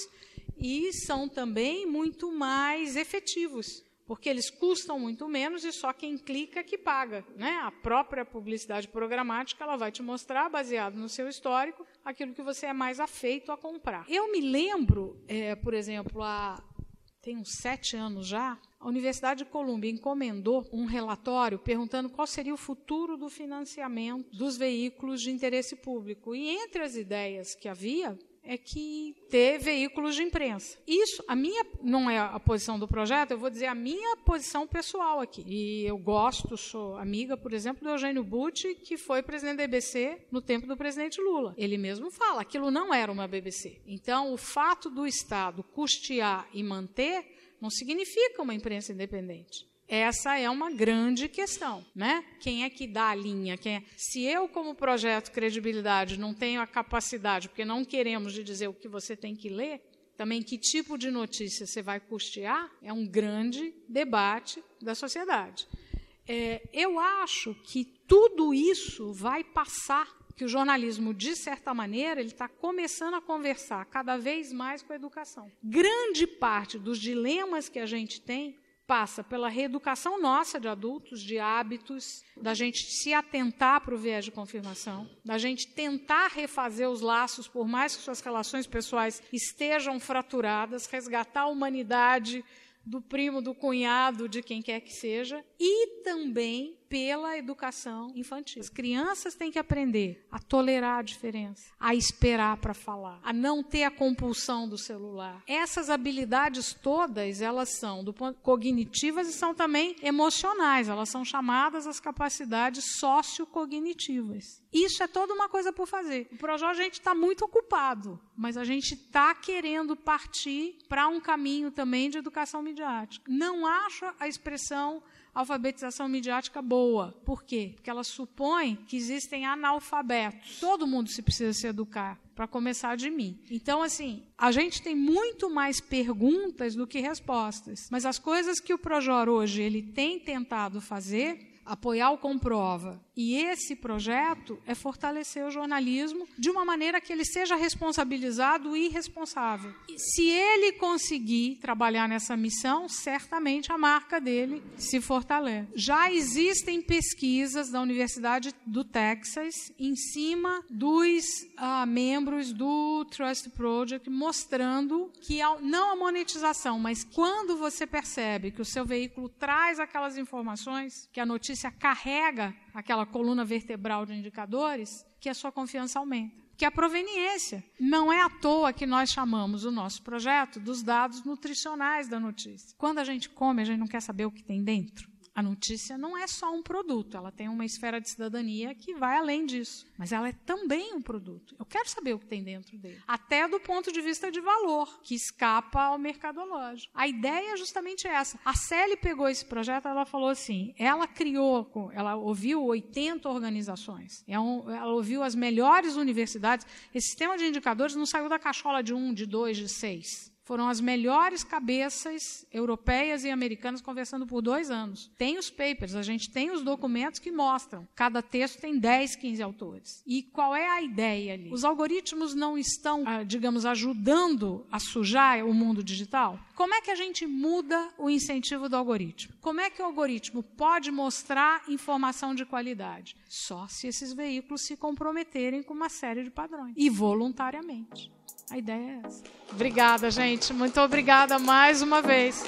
e são também muito mais efetivos porque eles custam muito menos e só quem clica que paga. Né? A própria publicidade programática ela vai te mostrar, baseado no seu histórico, aquilo que você é mais afeito a comprar. Eu me lembro, é, por exemplo, há tem uns sete anos já, a Universidade de Colômbia encomendou um relatório perguntando qual seria o futuro do financiamento dos veículos de interesse público. E entre as ideias que havia é que ter veículos de imprensa. Isso, a minha não é a posição do projeto, eu vou dizer a minha posição pessoal aqui. E eu gosto, sou amiga, por exemplo, do Eugênio Butti, que foi presidente da BBC no tempo do presidente Lula. Ele mesmo fala, aquilo não era uma BBC. Então, o fato do Estado custear e manter não significa uma imprensa independente. Essa é uma grande questão, né? Quem é que dá a linha? Quem é? Se eu, como projeto credibilidade, não tenho a capacidade, porque não queremos de dizer o que você tem que ler, também que tipo de notícia você vai custear, é um grande debate da sociedade. É, eu acho que tudo isso vai passar, que o jornalismo, de certa maneira, ele está começando a conversar cada vez mais com a educação. Grande parte dos dilemas que a gente tem passa pela reeducação nossa de adultos, de hábitos, da gente se atentar para o viés de confirmação, da gente tentar refazer os laços, por mais que suas relações pessoais estejam fraturadas, resgatar a humanidade do primo, do cunhado, de quem quer que seja, e também pela educação infantil. As crianças têm que aprender a tolerar a diferença, a esperar para falar, a não ter a compulsão do celular. Essas habilidades todas, elas são do ponto cognitivas e são também emocionais. Elas são chamadas as capacidades sociocognitivas. Isso é toda uma coisa por fazer. O Projó a gente está muito ocupado, mas a gente está querendo partir para um caminho também de educação midiática. Não acho a expressão alfabetização midiática boa. Por quê? Porque ela supõe que existem analfabetos. Todo mundo se precisa se educar, para começar de mim. Então, assim, a gente tem muito mais perguntas do que respostas. Mas as coisas que o Projor hoje ele tem tentado fazer apoiar o Comprova e esse projeto é fortalecer o jornalismo de uma maneira que ele seja responsabilizado e responsável. E se ele conseguir trabalhar nessa missão, certamente a marca dele se fortalece. Já existem pesquisas da Universidade do Texas em cima dos uh, membros do Trust Project mostrando que não a monetização, mas quando você percebe que o seu veículo traz aquelas informações, que a notícia carrega aquela coluna vertebral de indicadores, que a sua confiança aumenta. Que a proveniência. Não é à toa que nós chamamos o nosso projeto dos dados nutricionais da notícia. Quando a gente come, a gente não quer saber o que tem dentro a notícia não é só um produto, ela tem uma esfera de cidadania que vai além disso. Mas ela é também um produto. Eu quero saber o que tem dentro dele. Até do ponto de vista de valor, que escapa ao mercadológico. A ideia é justamente essa. A Celi pegou esse projeto, ela falou assim: ela criou, ela ouviu 80 organizações, é ela ouviu as melhores universidades. Esse sistema de indicadores não saiu da cachola de um, de dois, de seis foram as melhores cabeças europeias e americanas conversando por dois anos. Tem os papers, a gente tem os documentos que mostram. Cada texto tem 10, 15 autores. E qual é a ideia ali? Os algoritmos não estão, ah, digamos, ajudando a sujar o mundo digital? Como é que a gente muda o incentivo do algoritmo? Como é que o algoritmo pode mostrar informação de qualidade? Só se esses veículos se comprometerem com uma série de padrões e voluntariamente. A ideia é essa. Obrigada, gente. Muito obrigada mais uma vez.